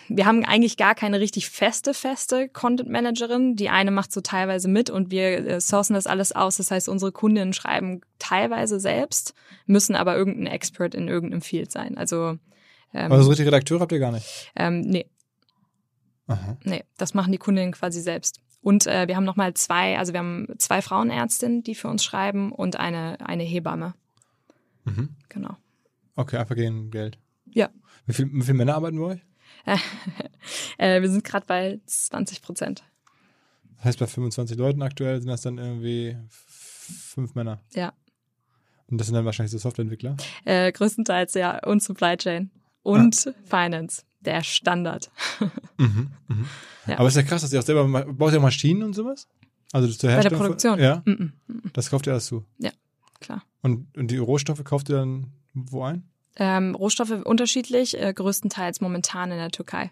wir haben eigentlich gar keine richtig feste, feste Content Managerin. Die eine macht so teilweise mit und wir äh, sourcen das alles aus. Das heißt, unsere Kundinnen schreiben teilweise selbst, müssen aber irgendein Expert in irgendeinem Field sein. Also, ähm, Also so richtige Redakteure habt ihr gar nicht. ähm, nee, Aha. nee, das machen die Kundinnen quasi selbst. Und äh, wir haben nochmal zwei, also wir haben zwei Frauenärztinnen, die für uns schreiben und eine, eine Hebamme. Mhm. Genau. Okay, einfach gegen Geld. Ja. Wie, viel, wie viele Männer arbeiten bei euch? Äh, wir sind gerade bei 20 Prozent. Das heißt, bei 25 Leuten aktuell sind das dann irgendwie fünf Männer. Ja. Und das sind dann wahrscheinlich so Softwareentwickler. Äh, größtenteils ja und Supply Chain und Finance. Der Standard. Mhm. Mhm. Ja. Aber ist ja krass, dass ihr auch selber baut ihr Maschinen und sowas? Also zur Bei der Herstellung Produktion. Ja, Mm -mm, das kauft ihr alles zu. klar. Und, und die Rohstoffe kauft ihr dann wo ein? Ähm, Rohstoffe unterschiedlich, äh, größtenteils momentan in der Türkei.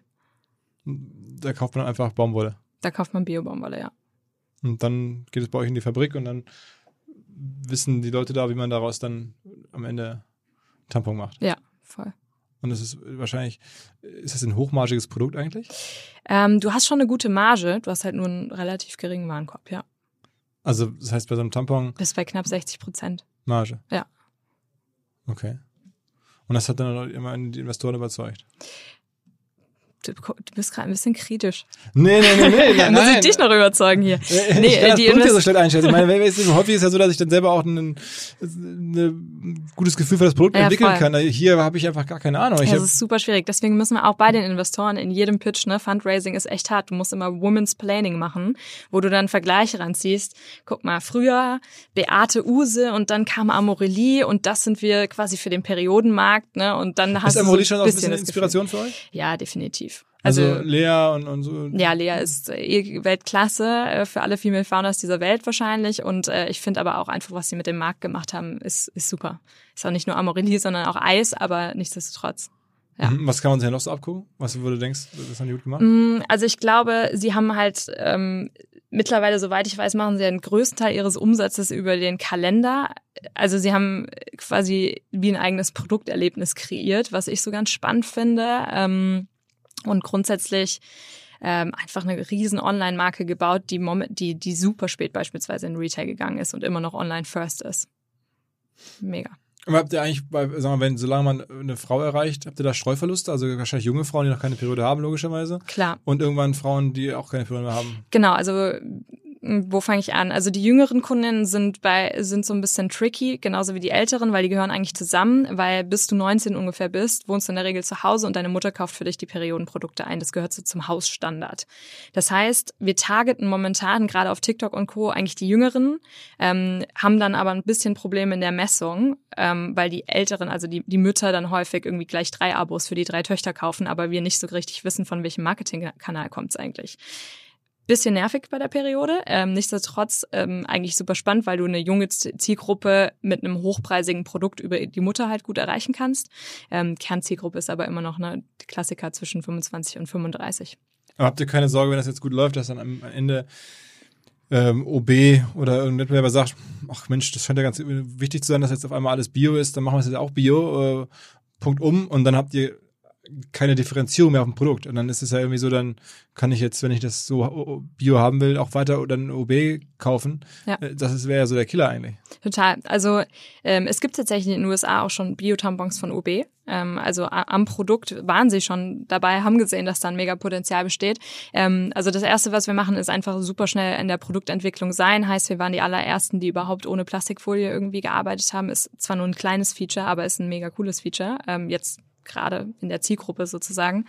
Da kauft man einfach Baumwolle. Da kauft man Biobaumwolle, ja. Und dann geht es bei euch in die Fabrik und dann wissen die Leute da, wie man daraus dann am Ende Tampon macht. Ja, voll. Und das ist wahrscheinlich, ist das ein hochmargiges Produkt eigentlich? Ähm, du hast schon eine gute Marge, du hast halt nur einen relativ geringen Warenkorb, ja. Also das heißt bei so einem Tampon Bis bei knapp 60 Prozent. Marge. Ja. Okay. Und das hat dann immer die Investoren überzeugt. Du, du bist gerade ein bisschen kritisch. Nee, nee, nee, nee, nein, Muss ich dich noch überzeugen hier? Nee, Nee, ich das die ja so schlecht einschätzen. Ich meine, häufig ist es ja so, dass ich dann selber auch ein, ein gutes Gefühl für das Produkt Ja, entwickeln voll. kann. Hier habe ich einfach gar keine Ahnung. Ich Ja, das ist super schwierig. Deswegen müssen wir auch bei den Investoren in jedem Pitch, ne, Fundraising ist echt hart. Du musst immer Women's Planning machen, wo du dann Vergleiche ranziehst. Guck mal, früher Beate Use und dann kam Amorelie und das sind wir quasi für den Periodenmarkt, ne, und dann hast ist du Amorelie so schon auch ein bisschen das Inspiration für euch? Ja, definitiv. Also, Also, Lea und, und so. ja, Lea ist eh Weltklasse äh, für alle Female Founders dieser Welt wahrscheinlich. Und äh, ich finde aber auch einfach, was sie mit dem Markt gemacht haben, ist, ist super. Ist auch nicht nur Amorelie, sondern auch Eis, aber nichtsdestotrotz. ja. Mhm. Was kann man sich noch so abgucken? Was du denkst, das haben die gut gemacht? Mm, Also ich glaube, sie haben halt ähm, mittlerweile, soweit ich weiß, machen sie den größten Teil ihres Umsatzes über den Kalender. Also sie haben quasi wie ein eigenes Produkterlebnis kreiert, was ich so ganz spannend finde. Ähm, und grundsätzlich ähm, einfach eine riesen Online-Marke gebaut, die, die, die super spät beispielsweise in Retail gegangen ist und immer noch online first ist. Mega. Aber habt ihr eigentlich, bei, sagen wir, wenn, solange man eine Frau erreicht, habt ihr da Streuverluste? Also wahrscheinlich junge Frauen, die noch keine Periode haben, logischerweise. Klar. Und irgendwann Frauen, die auch keine Periode mehr haben. Genau, also wo fange ich an? Also die jüngeren Kundinnen sind bei sind so ein bisschen tricky, genauso wie die älteren, weil die gehören eigentlich zusammen, weil bis du 19 ungefähr bist, wohnst du in der Regel zu Hause und deine Mutter kauft für dich die Periodenprodukte ein. Das gehört so zum Hausstandard. Das heißt, wir targeten momentan gerade auf TikTok und Co. eigentlich die Jüngeren, ähm, haben dann aber ein bisschen Probleme in der Messung, ähm, weil die Älteren, also die, die Mütter dann häufig irgendwie gleich drei Abos für die drei Töchter kaufen, aber wir nicht so richtig wissen, von welchem Marketingkanal kommt's eigentlich. Bisschen nervig bei der Periode. Ähm, nichtsdestotrotz ähm, eigentlich super spannend, weil du eine junge Zielgruppe mit einem hochpreisigen Produkt über die Mutter halt gut erreichen kannst. Ähm, Kernzielgruppe ist aber immer noch eine Klassiker zwischen 25 und 35. Aber habt ihr keine Sorge, wenn das jetzt gut läuft, dass dann am Ende ähm, OB oder irgendein Wettbewerber sagt, ach Mensch, das scheint ja ganz wichtig zu sein, dass jetzt auf einmal alles Bio ist, dann machen wir es jetzt auch Bio, äh, Punkt um und dann habt ihr keine Differenzierung mehr auf dem Produkt. Und dann ist es ja irgendwie so, dann kann ich jetzt, wenn ich das so Bio haben will, auch weiter ein OB kaufen. Ja. Äh, Das wäre ja so der Killer eigentlich. Total. Also ähm, es gibt tatsächlich in den USA auch schon Biotampons von OB. Ähm, also am Produkt waren sie schon dabei, haben gesehen, dass da ein mega Potenzial besteht. Ähm, also das Erste, was wir machen, ist einfach super schnell in der Produktentwicklung sein. Heißt, wir waren die allerersten, die überhaupt ohne Plastikfolie irgendwie gearbeitet haben. Ist zwar nur ein kleines Feature, aber ist ein mega cooles Feature. Ähm, jetzt gerade in der Zielgruppe sozusagen.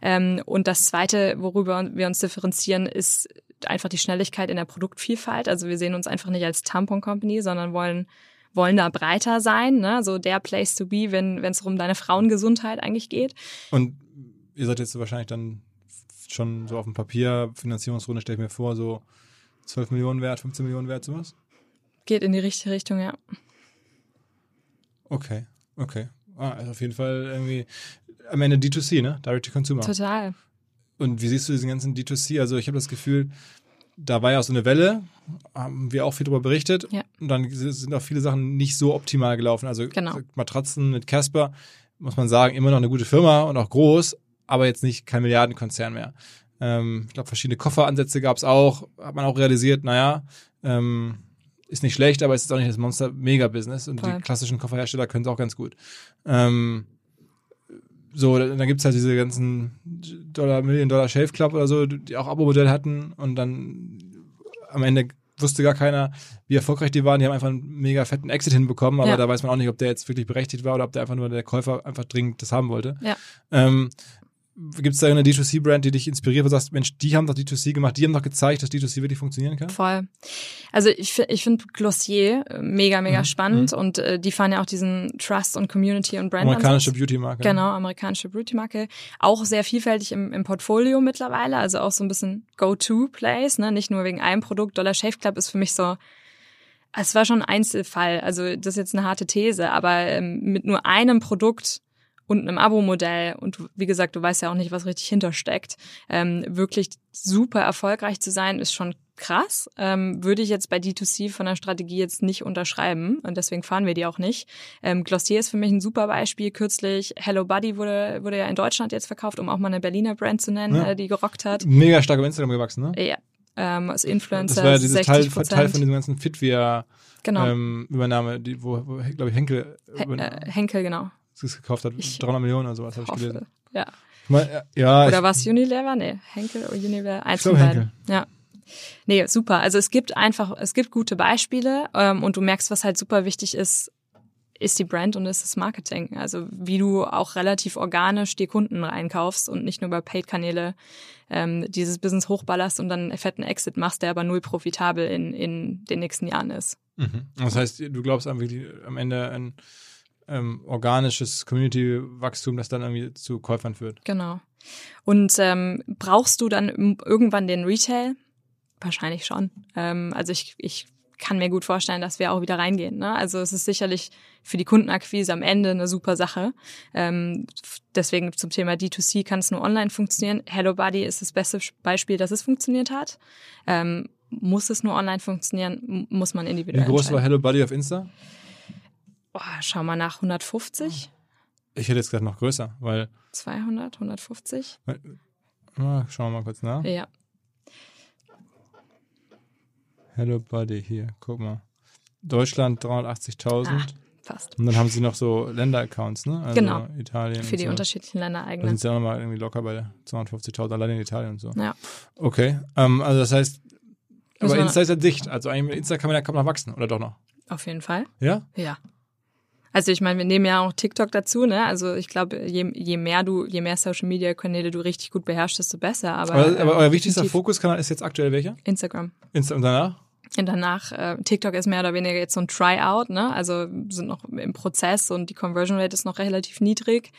Ähm, und das Zweite, worüber wir uns differenzieren, ist einfach die Schnelligkeit in der Produktvielfalt. Also wir sehen uns einfach nicht als Tampon-Company, sondern wollen wollen da breiter sein, ne? so der Place to be, wenn wenn es um deine Frauengesundheit eigentlich geht. Und ihr seid jetzt wahrscheinlich dann schon so auf dem Papier, Finanzierungsrunde stelle ich mir vor, so 12 Millionen wert, 15 Millionen wert, sowas? Geht in die richtige Richtung, ja. Okay, okay. Ah, also auf jeden Fall irgendwie am Ende D2C, ne? Direct to Consumer. Total. Und wie siehst du diesen ganzen D2C? Also ich habe das Gefühl, da war ja auch so eine Welle, haben wir auch viel darüber berichtet. Ja. Und dann sind auch viele Sachen nicht so optimal gelaufen. Also Genau. Matratzen mit Casper, muss man sagen, immer noch eine gute Firma und auch groß, aber jetzt nicht kein Milliardenkonzern mehr. Ähm, ich glaube, verschiedene Kofferansätze gab es auch, hat man auch realisiert, naja, ähm, ist nicht schlecht, aber es ist auch nicht das Monster-Mega-Business und Voll. die klassischen Kofferhersteller können es auch ganz gut. Ähm, so, dann dann gibt's halt diese ganzen Dollar, Million Dollar Shave Club oder so, die auch Abo-Modell hatten und dann am Ende wusste gar keiner, wie erfolgreich die waren. Die haben einfach einen mega fetten Exit hinbekommen, aber Ja. da weiß man auch nicht, ob der jetzt wirklich berechtigt war oder ob der einfach nur der Käufer einfach dringend das haben wollte. Ja. Ähm, Gibt es da eine D2C-Brand, die dich inspiriert, wo du sagst, Mensch, die haben doch D2C gemacht, die haben doch gezeigt, dass D2C wirklich funktionieren kann? Voll. Also ich, ich finde Glossier äh, mega, mega Mhm, spannend und äh, die fahren ja auch diesen Trust und Community und Brand Amerikanische Beauty-Marke. Genau, amerikanische Beauty-Marke. Auch sehr vielfältig im, im Portfolio mittlerweile, also auch so ein bisschen Go-To-Place, ne? nicht nur wegen einem Produkt. Dollar Shave Club ist für mich so, es war schon ein Einzelfall, also das ist jetzt eine harte These, aber ähm, mit nur einem Produkt und einem Abo-Modell und wie gesagt, du weißt ja auch nicht, was richtig hintersteckt, ähm, wirklich super erfolgreich zu sein, ist schon krass. Ähm, würde ich jetzt bei D2C von der Strategie jetzt nicht unterschreiben und deswegen fahren wir die auch nicht. Ähm, Glossier ist für mich ein super Beispiel. Kürzlich Hello Buddy wurde, wurde ja in Deutschland jetzt verkauft, um auch mal eine Berliner Brand zu nennen, Ja. äh, die gerockt hat. Mega stark auf Instagram gewachsen, ne? Ja, ähm, als Influencer Das war ja dieses 60 Teil, Prozent. Teil von diesem ganzen Fitwear genau. ähm, Übernahme, die, wo, wo glaube ich, Henkel He äh, Henkel, genau. Das gekauft hat. Ich 300 Millionen oder sowas, habe ich gelesen. Ja. Ich mein, ja, ja, Oder war es Unilever? Nee, Henkel oder Unilever, eins von beiden. Henkel. Ja. Nee, super. Also es gibt einfach, es gibt gute Beispiele ähm, und du merkst, was halt super wichtig ist, ist die Brand und ist das Marketing. Also wie du auch relativ organisch die Kunden reinkaufst und nicht nur über Paid-Kanäle ähm, dieses Business hochballerst und dann einen fetten Exit machst, der aber null profitabel in, in den nächsten Jahren ist. Mhm. Das heißt, du glaubst am Ende ein ähm, organisches Community-Wachstum, das dann irgendwie zu Käufern führt. Genau. Und ähm, brauchst du dann irgendwann den Retail? Wahrscheinlich schon. Ähm, also ich, ich kann mir gut vorstellen, dass wir auch wieder reingehen. Ne? Also es ist sicherlich für die Kundenakquise am Ende eine super Sache. Ähm, deswegen zum Thema D2C kann es nur online funktionieren. Hello Buddy ist das beste Beispiel, dass es funktioniert hat. Ähm, muss es nur online funktionieren, muss man Wie individuell groß war. Hello Buddy auf Insta? Boah, schau mal nach 150, Ich hätte jetzt gesagt noch größer, weil, 200, 150. weil ah, schauen wir mal kurz nach. Ja, Hello Buddy, hier, guck mal. Deutschland 380.000. ah, fast. Und dann haben sie noch so Länder-Accounts, ne? Also Genau. Italien. Für die so. unterschiedlichen Länder Da eigene. sind sie auch nochmal irgendwie locker bei 250.000 allein in Italien und so. Ja. Okay, ähm, also das heißt, aber Müssen Insta ist ja dicht. Also eigentlich mit Insta kann man ja kaum noch wachsen, oder doch noch? Auf jeden Fall. Ja? Ja. Also ich meine, wir nehmen ja auch TikTok dazu, ne? Also ich glaube, je, je mehr du, je mehr Social Media Kanäle du richtig gut beherrschst, desto besser. Aber, Aber, aber äh, euer wichtigster Fokuskanal ist jetzt aktuell welcher? Instagram. Insta und danach? Und danach, äh, TikTok ist mehr oder weniger jetzt so ein Tryout, ne? Also sind noch im Prozess und die Conversion Rate ist noch relativ niedrig.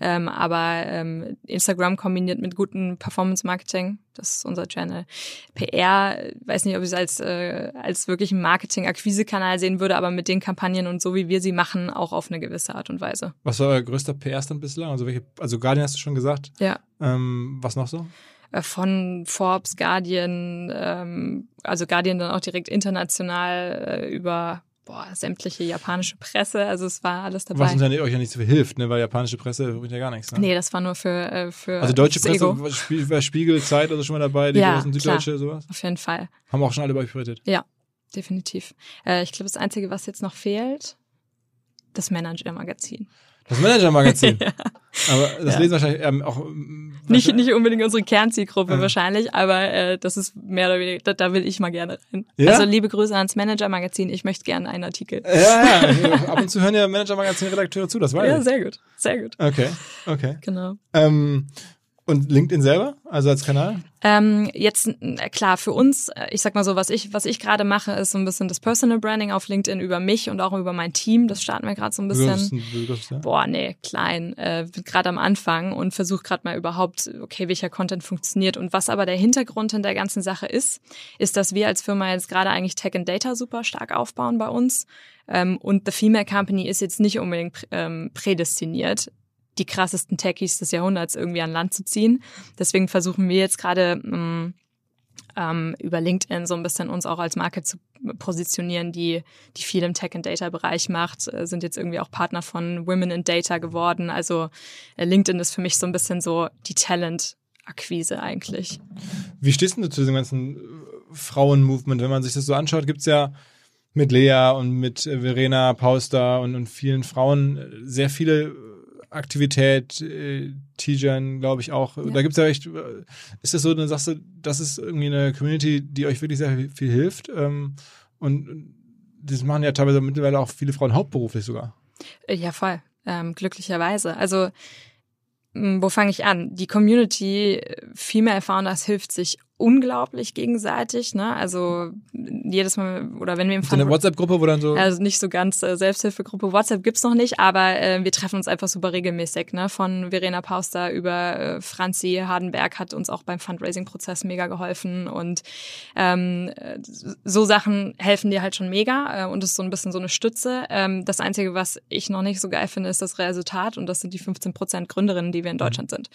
Ähm, aber ähm, Instagram kombiniert mit gutem Performance Marketing, das ist unser Channel. PR, weiß nicht, ob ich es als, äh, als wirklich einen Marketing-Akquise-Kanal sehen würde, aber mit den Kampagnen und so wie wir sie machen, auch auf eine gewisse Art und Weise. Was war euer größter PR-Stand bislang? Also welche, also Guardian hast du schon gesagt. Ja. Ähm, was noch so? Äh, von Forbes, Guardian, ähm, also Guardian dann auch direkt international äh, über boah, sämtliche japanische Presse, also es war alles dabei. Was uns ja nicht, euch ja nicht so viel hilft, ne? weil japanische Presse bringt ja gar nichts. Ne? Nee, das war nur für, äh, für also deutsche Presse, Ego. war Spie- war Spiegel, Zeit oder schon mal dabei, die Ja, großen Süddeutsche, sowas? Auf jeden Fall. Haben auch schon alle bei euch berichtet. Ja, definitiv. Äh, ich glaube, das Einzige, was jetzt noch fehlt, das Manager-Magazin. Das Manager-Magazin. Ja. Aber das Ja. lesen wahrscheinlich ähm, auch. ähm, Nicht, nicht unbedingt unsere Kernzielgruppe Ja. wahrscheinlich, aber äh, das ist mehr oder weniger, da, da will ich mal gerne rein. Ja? Also liebe Grüße ans Manager-Magazin, ich möchte gerne einen Artikel. Ja, ja. Ab und zu hören ja Manager-Magazin-Redakteure zu, das weiß Ja, ich. sehr gut, sehr gut. Okay, okay. Genau. Ähm, und LinkedIn selber, also als Kanal? Ähm, jetzt äh, klar für uns, äh, ich sag mal so, was ich was ich gerade mache, ist so ein bisschen das Personal Branding auf LinkedIn über mich und auch über mein Team. Das starten wir gerade so ein bisschen. Begriffs- ja? Boah, nee, klein, äh, bin gerade am Anfang und versuche gerade mal überhaupt, okay, welcher Content funktioniert. Und was aber der Hintergrund in der ganzen Sache ist, ist, dass wir als Firma jetzt gerade eigentlich Tech and Data super stark aufbauen bei uns. Ähm, und The Female Company ist jetzt nicht unbedingt ähm, prädestiniert, die krassesten Techies des Jahrhunderts irgendwie an Land zu ziehen. Deswegen versuchen wir jetzt gerade ähm, ähm, über LinkedIn so ein bisschen uns auch als Marke zu positionieren, die, die viel im Tech and Data Bereich macht, äh, sind jetzt irgendwie auch Partner von Women in Data geworden. Also äh, LinkedIn ist für mich so ein bisschen so die Talent Akquise eigentlich. Wie stehst du zu diesem ganzen äh, Frauen-Movement? Wenn man sich das so anschaut, gibt's ja mit Lea und mit Verena Pauster und, und vielen Frauen äh, sehr viele äh, Aktivität, äh, Tijan, glaube ich auch. Da gibt's ja echt, äh, ist das so, dann sagst du, das ist irgendwie eine Community, die euch wirklich sehr viel, hilft. Ähm, und das machen ja teilweise mittlerweile auch viele Frauen hauptberuflich sogar. Äh, Ja, voll. Ähm, glücklicherweise. Also, wo fange ich an? Die Community äh, Female Founders hilft sich unglaublich gegenseitig. Ne? Also jedes Mal, oder wenn wir im So eine WhatsApp-Gruppe, wo dann so. Also nicht so ganz äh, Selbsthilfegruppe. WhatsApp gibt's noch nicht, aber äh, wir treffen uns einfach super regelmäßig. Ne? Von Verena Pauster über äh, Franzi Hardenberg hat uns auch beim Fundraising-Prozess mega geholfen. Und ähm, äh, so Sachen helfen dir halt schon mega äh, und ist so ein bisschen so eine Stütze. Ähm, das Einzige, was ich noch nicht so geil finde, ist das Resultat. Und das sind die 15 Prozent Gründerinnen, die wir in Deutschland sind.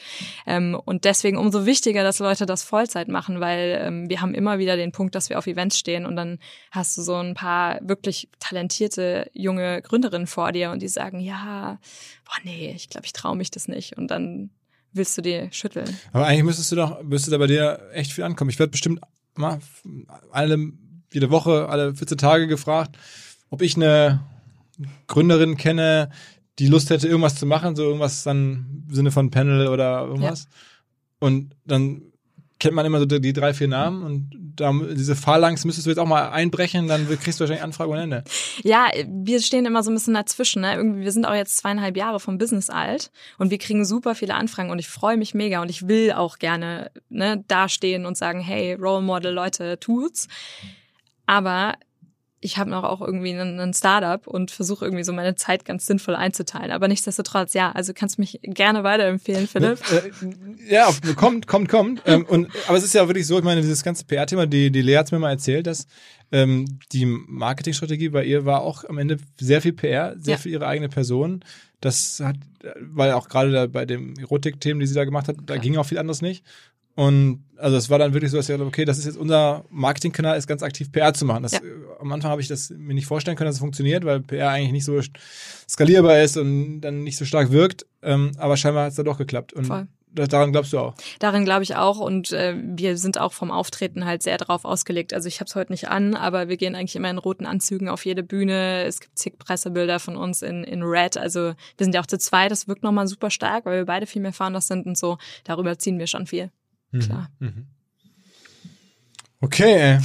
Ähm, und deswegen umso wichtiger, dass Leute das Vollzeit machen, weil ähm, wir haben immer wieder den Punkt, dass wir auf Events stehen und dann hast du so ein paar wirklich talentierte junge Gründerinnen vor dir und die sagen, ja, boah, nee, ich glaube, ich traue mich das nicht. Und dann willst du dir schütteln. Aber eigentlich müsstest du doch, müsste da bei dir echt viel ankommen. Ich werde bestimmt mal alle, jede Woche, alle 14 Tage gefragt, ob ich eine Gründerin kenne, die Lust hätte, irgendwas zu machen, so irgendwas dann im Sinne von Panel oder irgendwas. Und dann kennt man immer so die, die drei, vier Namen und da, diese Phalanx müsstest du jetzt auch mal einbrechen, dann kriegst du wahrscheinlich Anfrage ohne Ende. Ja, wir stehen immer so ein bisschen dazwischen. Ne? Irgendwie, wir sind auch jetzt zweieinhalb Jahre vom Business alt und wir kriegen super viele Anfragen und ich freue mich mega und ich will auch gerne ne, dastehen und sagen, hey, Role Model, Leute, tut's. Aber ich habe noch auch irgendwie einen, Startup und versuche irgendwie so meine Zeit ganz sinnvoll einzuteilen. Aber nichtsdestotrotz, ja, also kannst du mich gerne weiterempfehlen, Philipp. Äh, ja, kommt, kommt, kommt. Ähm, und, aber es ist ja wirklich so, ich meine, dieses ganze PR-Thema, die, die Lea hat's mir mal erzählt, dass ähm, die Marketingstrategie bei ihr war auch am Ende sehr viel PR, sehr Ja. für ihre eigene Person. Das hat, weil auch gerade bei dem Erotik-Themen, die sie da gemacht hat, da Klar. ging auch viel anderes nicht. Und also es war dann wirklich so, dass ich dachte, okay, das ist jetzt unser Marketingkanal, ist ganz aktiv PR zu machen. Das, Ja. äh, Am Anfang habe ich das mir nicht vorstellen können, dass es funktioniert, weil PR eigentlich nicht so skalierbar ist und dann nicht so stark wirkt. Ähm, aber scheinbar hat es da doch geklappt. Und Voll. da- daran glaubst du auch. Darin glaube ich auch und äh, wir sind auch vom Auftreten halt sehr drauf ausgelegt. Also ich habe es heute nicht an, aber wir gehen eigentlich immer in roten Anzügen auf jede Bühne. Es gibt zig Pressebilder von uns in, in Red. Also wir sind ja auch zu zweit, das wirkt nochmal super stark, weil wir beide viel mehr Founders sind und so. Darüber ziehen wir schon viel. Klar. Mhm. Okay, ey.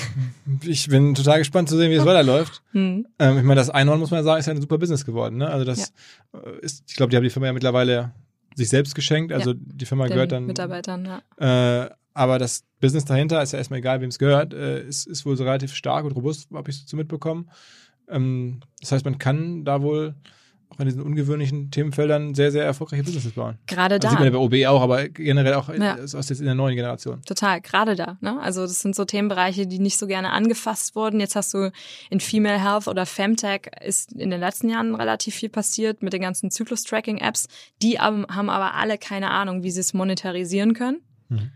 ich bin total gespannt zu sehen, wie es weiterläuft. Hm. Ähm, ich meine, das Einhorn, muss man ja sagen, ist ja ein super Business geworden. Ne? Also das äh, ist, ich glaube, die haben die Firma ja mittlerweile sich selbst geschenkt. Also Ja. die Firma Den gehört dann. Mitarbeitern, ja. Äh, aber das Business dahinter ist ja erstmal egal, wem es gehört, äh, ist, ist wohl so relativ stark und robust, habe ich so mitbekommen. Ähm, das heißt, man kann da wohl auch in diesen ungewöhnlichen Themenfeldern sehr, sehr erfolgreiche Businesses bauen. Gerade Also da. sieht man ja bei OB auch, aber generell auch Ja. äh, aus jetzt in der neuen Generation. Total, gerade da. Ne? Also das sind so Themenbereiche, die nicht so gerne angefasst wurden. Jetzt hast du in Female Health oder Femtech ist in den letzten Jahren relativ viel passiert mit den ganzen Zyklus-Tracking-Apps. Die haben haben aber alle keine Ahnung, wie sie es monetarisieren können. Mhm.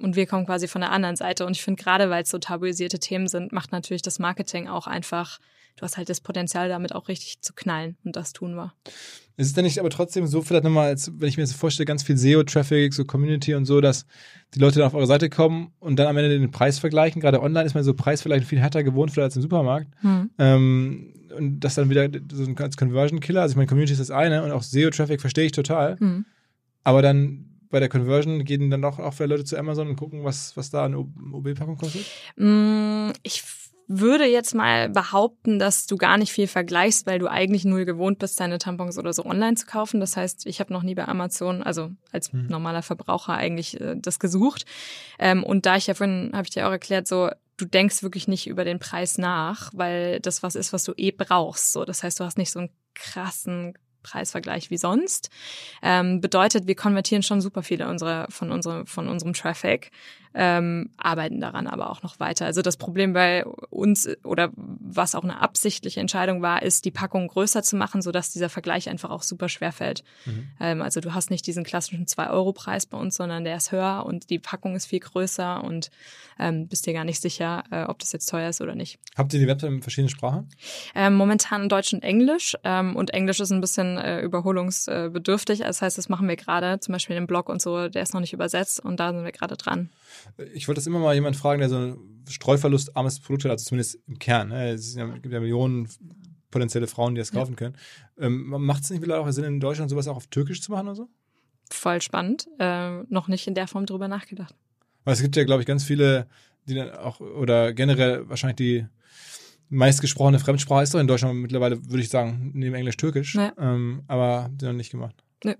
und wir kommen quasi von der anderen Seite. Und ich finde, gerade weil es so tabuisierte Themen sind, macht natürlich das Marketing auch einfach, du hast halt das Potenzial, damit auch richtig zu knallen. Und das tun wir. Ist es denn nicht aber trotzdem so, vielleicht nochmal, als wenn ich mir das vorstelle, ganz viel SEO-Traffic, so Community und so, dass die Leute dann auf eure Seite kommen und dann am Ende den Preis vergleichen? Gerade online ist man so Preisvergleich viel härter gewohnt, vielleicht als im Supermarkt. Hm. Ähm, und das dann wieder so ein als Conversion-Killer. Also ich meine, Community ist das eine und auch SEO-Traffic verstehe ich total. Hm. Aber dann bei der Conversion gehen dann doch auch viele Leute zu Amazon und gucken, was, was da eine OB-Packung kostet? Mm, Ich würde jetzt mal behaupten, dass du gar nicht viel vergleichst, weil du eigentlich null gewohnt bist, deine Tampons oder so online zu kaufen. Das heißt, ich habe noch nie bei Amazon, also als Mhm. normaler Verbraucher eigentlich äh, das gesucht. Ähm, und da ich ja vorhin, habe ich dir auch erklärt, so du denkst wirklich nicht über den Preis nach, weil das was ist, was du eh brauchst. So, das heißt, du hast nicht so einen krassen Preisvergleich wie sonst. Ähm, bedeutet, wir konvertieren schon super viele unserer, von, unserem, von unserem Traffic, ähm, arbeiten daran aber auch noch weiter. Also das Problem bei uns oder was auch eine absichtliche Entscheidung war, ist, die Packung größer zu machen, sodass dieser Vergleich einfach auch super schwer fällt. Ähm, also du hast nicht diesen klassischen 2-Euro-Preis bei uns, sondern der ist höher und die Packung ist viel größer und ähm, bist dir gar nicht sicher, äh, ob das jetzt teuer ist oder nicht. Habt ihr die Website in verschiedenen Sprachen? Ähm, momentan in Deutsch und Englisch. Ähm, und Englisch ist ein bisschen äh, überholungsbedürftig. Das heißt, das machen wir gerade. Zum Beispiel den Blog und so, der ist noch nicht übersetzt und da sind wir gerade dran. Ich wollte das immer mal jemand fragen, der so ein streuverlustarmes Produkt hat, also zumindest im Kern. Ne? Es ja, gibt ja Millionen potenzielle Frauen, die das kaufen können. Ähm, Macht es nicht vielleicht auch Sinn, in Deutschland sowas auch auf Türkisch zu machen oder so? Voll spannend. Äh, noch nicht in der Form drüber nachgedacht. Weil es gibt ja, glaube ich, ganz viele, die dann auch, oder generell wahrscheinlich die meistgesprochene Fremdsprache ist doch in Deutschland mittlerweile, würde ich sagen, neben Englisch Türkisch. Ja. Ähm, aber die noch nicht gemacht. Nö.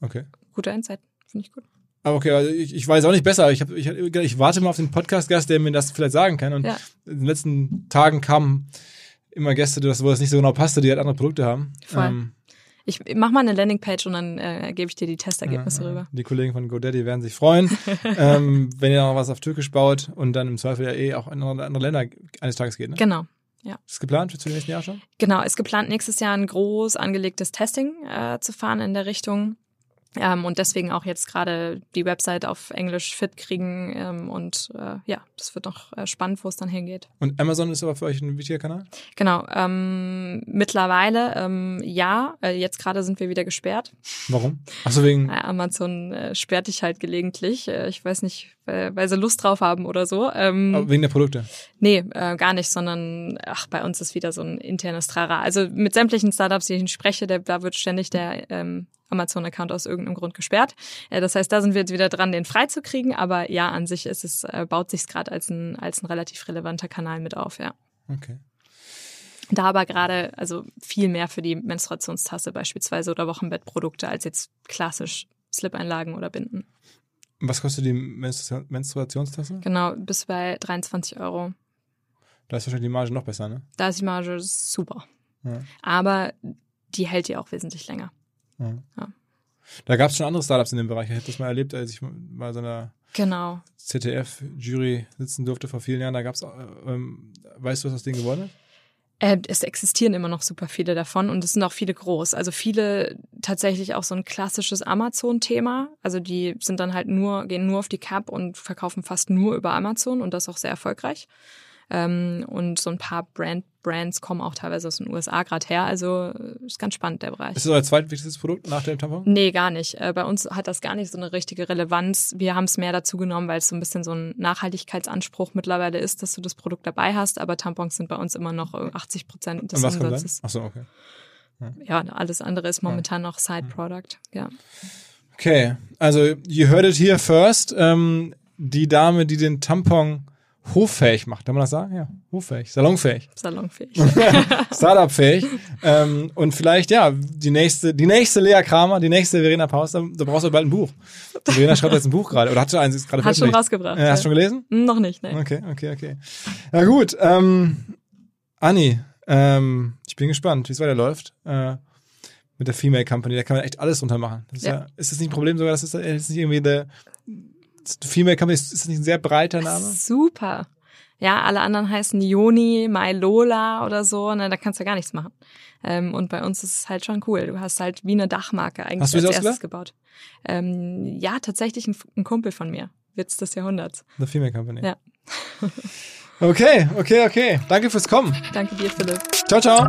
Okay. Guter Insight. Finde ich gut. Aber okay, also ich, ich weiß auch nicht besser. Ich, hab, ich, ich warte mal auf den Podcast-Gast, der mir das vielleicht sagen kann. Und Ja. in den letzten Tagen kamen immer Gäste, das, wo das nicht so genau passte, die halt andere Produkte haben. Voll. Ich mach mal eine Landingpage und dann äh, gebe ich dir die Testergebnisse Ja, ja. rüber. Die Kollegen von GoDaddy werden sich freuen, ähm, wenn ihr noch was auf Türkisch baut und dann im Zweifel ja eh auch in andere, Länder eines Tages geht. Ne? Genau. Ist das geplant für das nächste Jahr schon? Genau, ist geplant, nächstes Jahr ein groß angelegtes Testing äh, zu fahren in der Richtung. Ähm, und deswegen auch jetzt gerade die Website auf Englisch fit kriegen. Ähm, und äh, ja, das wird noch äh, spannend, wo es dann hingeht. Und Amazon ist aber für euch ein wichtiger Kanal? Genau, ähm, mittlerweile ähm, ja, äh, jetzt gerade sind wir wieder gesperrt. Warum? Achso, wegen. Äh, Amazon äh, sperrt dich halt gelegentlich. Äh, ich weiß nicht, weil, weil sie Lust drauf haben oder so. Ähm, wegen der Produkte. Nee, gar nicht, sondern ach, bei uns ist wieder so ein internes Trara. Also mit sämtlichen Startups, die ich spreche, der, da wird ständig der ähm, Amazon-Account aus irgendeinem Grund gesperrt. Äh, das heißt, da sind wir jetzt wieder dran, den freizukriegen. Aber ja, an sich ist es, äh, baut sich gerade als ein, als ein relativ relevanter Kanal mit auf, ja. Okay. Da aber gerade, also viel mehr für die Menstruationstasse beispielsweise oder Wochenbettprodukte als jetzt klassisch Slip-Einlagen oder Binden. Was kostet die Menstru Menstruationstasse? Genau, bis bei 23 Euro. Da ist wahrscheinlich die Marge noch besser, ne? Da ist die Marge super. Ja. Aber die hält ja auch wesentlich länger. Ja. Ja. Da gab es schon andere Startups in dem Bereich. Ich habe das mal erlebt, als ich bei so einer Genau. ZDF-Jury sitzen durfte vor vielen Jahren. Da gab es, ähm, weißt du, was aus denen geworden ist? Äh, es existieren immer noch super viele davon und es sind auch viele groß. Also viele tatsächlich auch so ein klassisches Amazon-Thema. Also die sind dann halt nur, gehen nur auf die Cap und verkaufen fast nur über Amazon und das auch sehr erfolgreich. Ähm, und so ein paar Brand Brands kommen auch teilweise aus den USA gerade her. Also äh, ist ganz spannend, der Bereich. Ist das euer zweitwichtigstes Produkt nach dem Tampon? Nee, gar nicht. Äh, Bei uns hat das gar nicht so eine richtige Relevanz. Wir haben es mehr dazu genommen, weil es so ein bisschen so ein Nachhaltigkeitsanspruch mittlerweile ist, dass du das Produkt dabei hast. Aber Tampons sind bei uns immer noch äh, 80 Prozent des Und was? Umsatzes. Achso, okay. Ja, alles andere ist momentan noch Side-Product. Ja. Okay, also you heard it here first. Ähm, die Dame, die den Tampon hoffähig macht, kann man das sagen? Ja, hoffähig, salonfähig, Salonfähig. Startup-fähig. ähm, und vielleicht, ja, die nächste, die nächste Lea Kramer, die nächste Verena Paus, da, da brauchst du bald ein Buch. Die Verena schreibt jetzt ein Buch gerade, oder hat schon eins gerade Hat schon rausgebracht. Äh, hast du schon gelesen? Hm, Noch nicht, ne. Okay, okay, okay. Ja gut, ähm, Anni, ähm, ich bin gespannt, wie es weiterläuft. Äh, mit der Female Company, da kann man echt alles drunter machen. Das ist, ja. Ja. ist das nicht ein Problem sogar, dass es das ist nicht irgendwie der Female Company, ist das nicht ein sehr breiter Name? Super. Ja, alle anderen heißen Joni, Lola oder so, ne, da kannst du gar nichts machen. Ähm, und bei uns ist es halt schon cool. Du hast halt wie eine Dachmarke eigentlich Hast du als erstes ausgedacht? gebaut. Ähm, ja, tatsächlich ein, ein Kumpel von mir. Witz des Jahrhunderts. The Female Company. Ja. Okay, okay, okay. Danke fürs Kommen. Danke dir, Philipp. Ciao, ciao.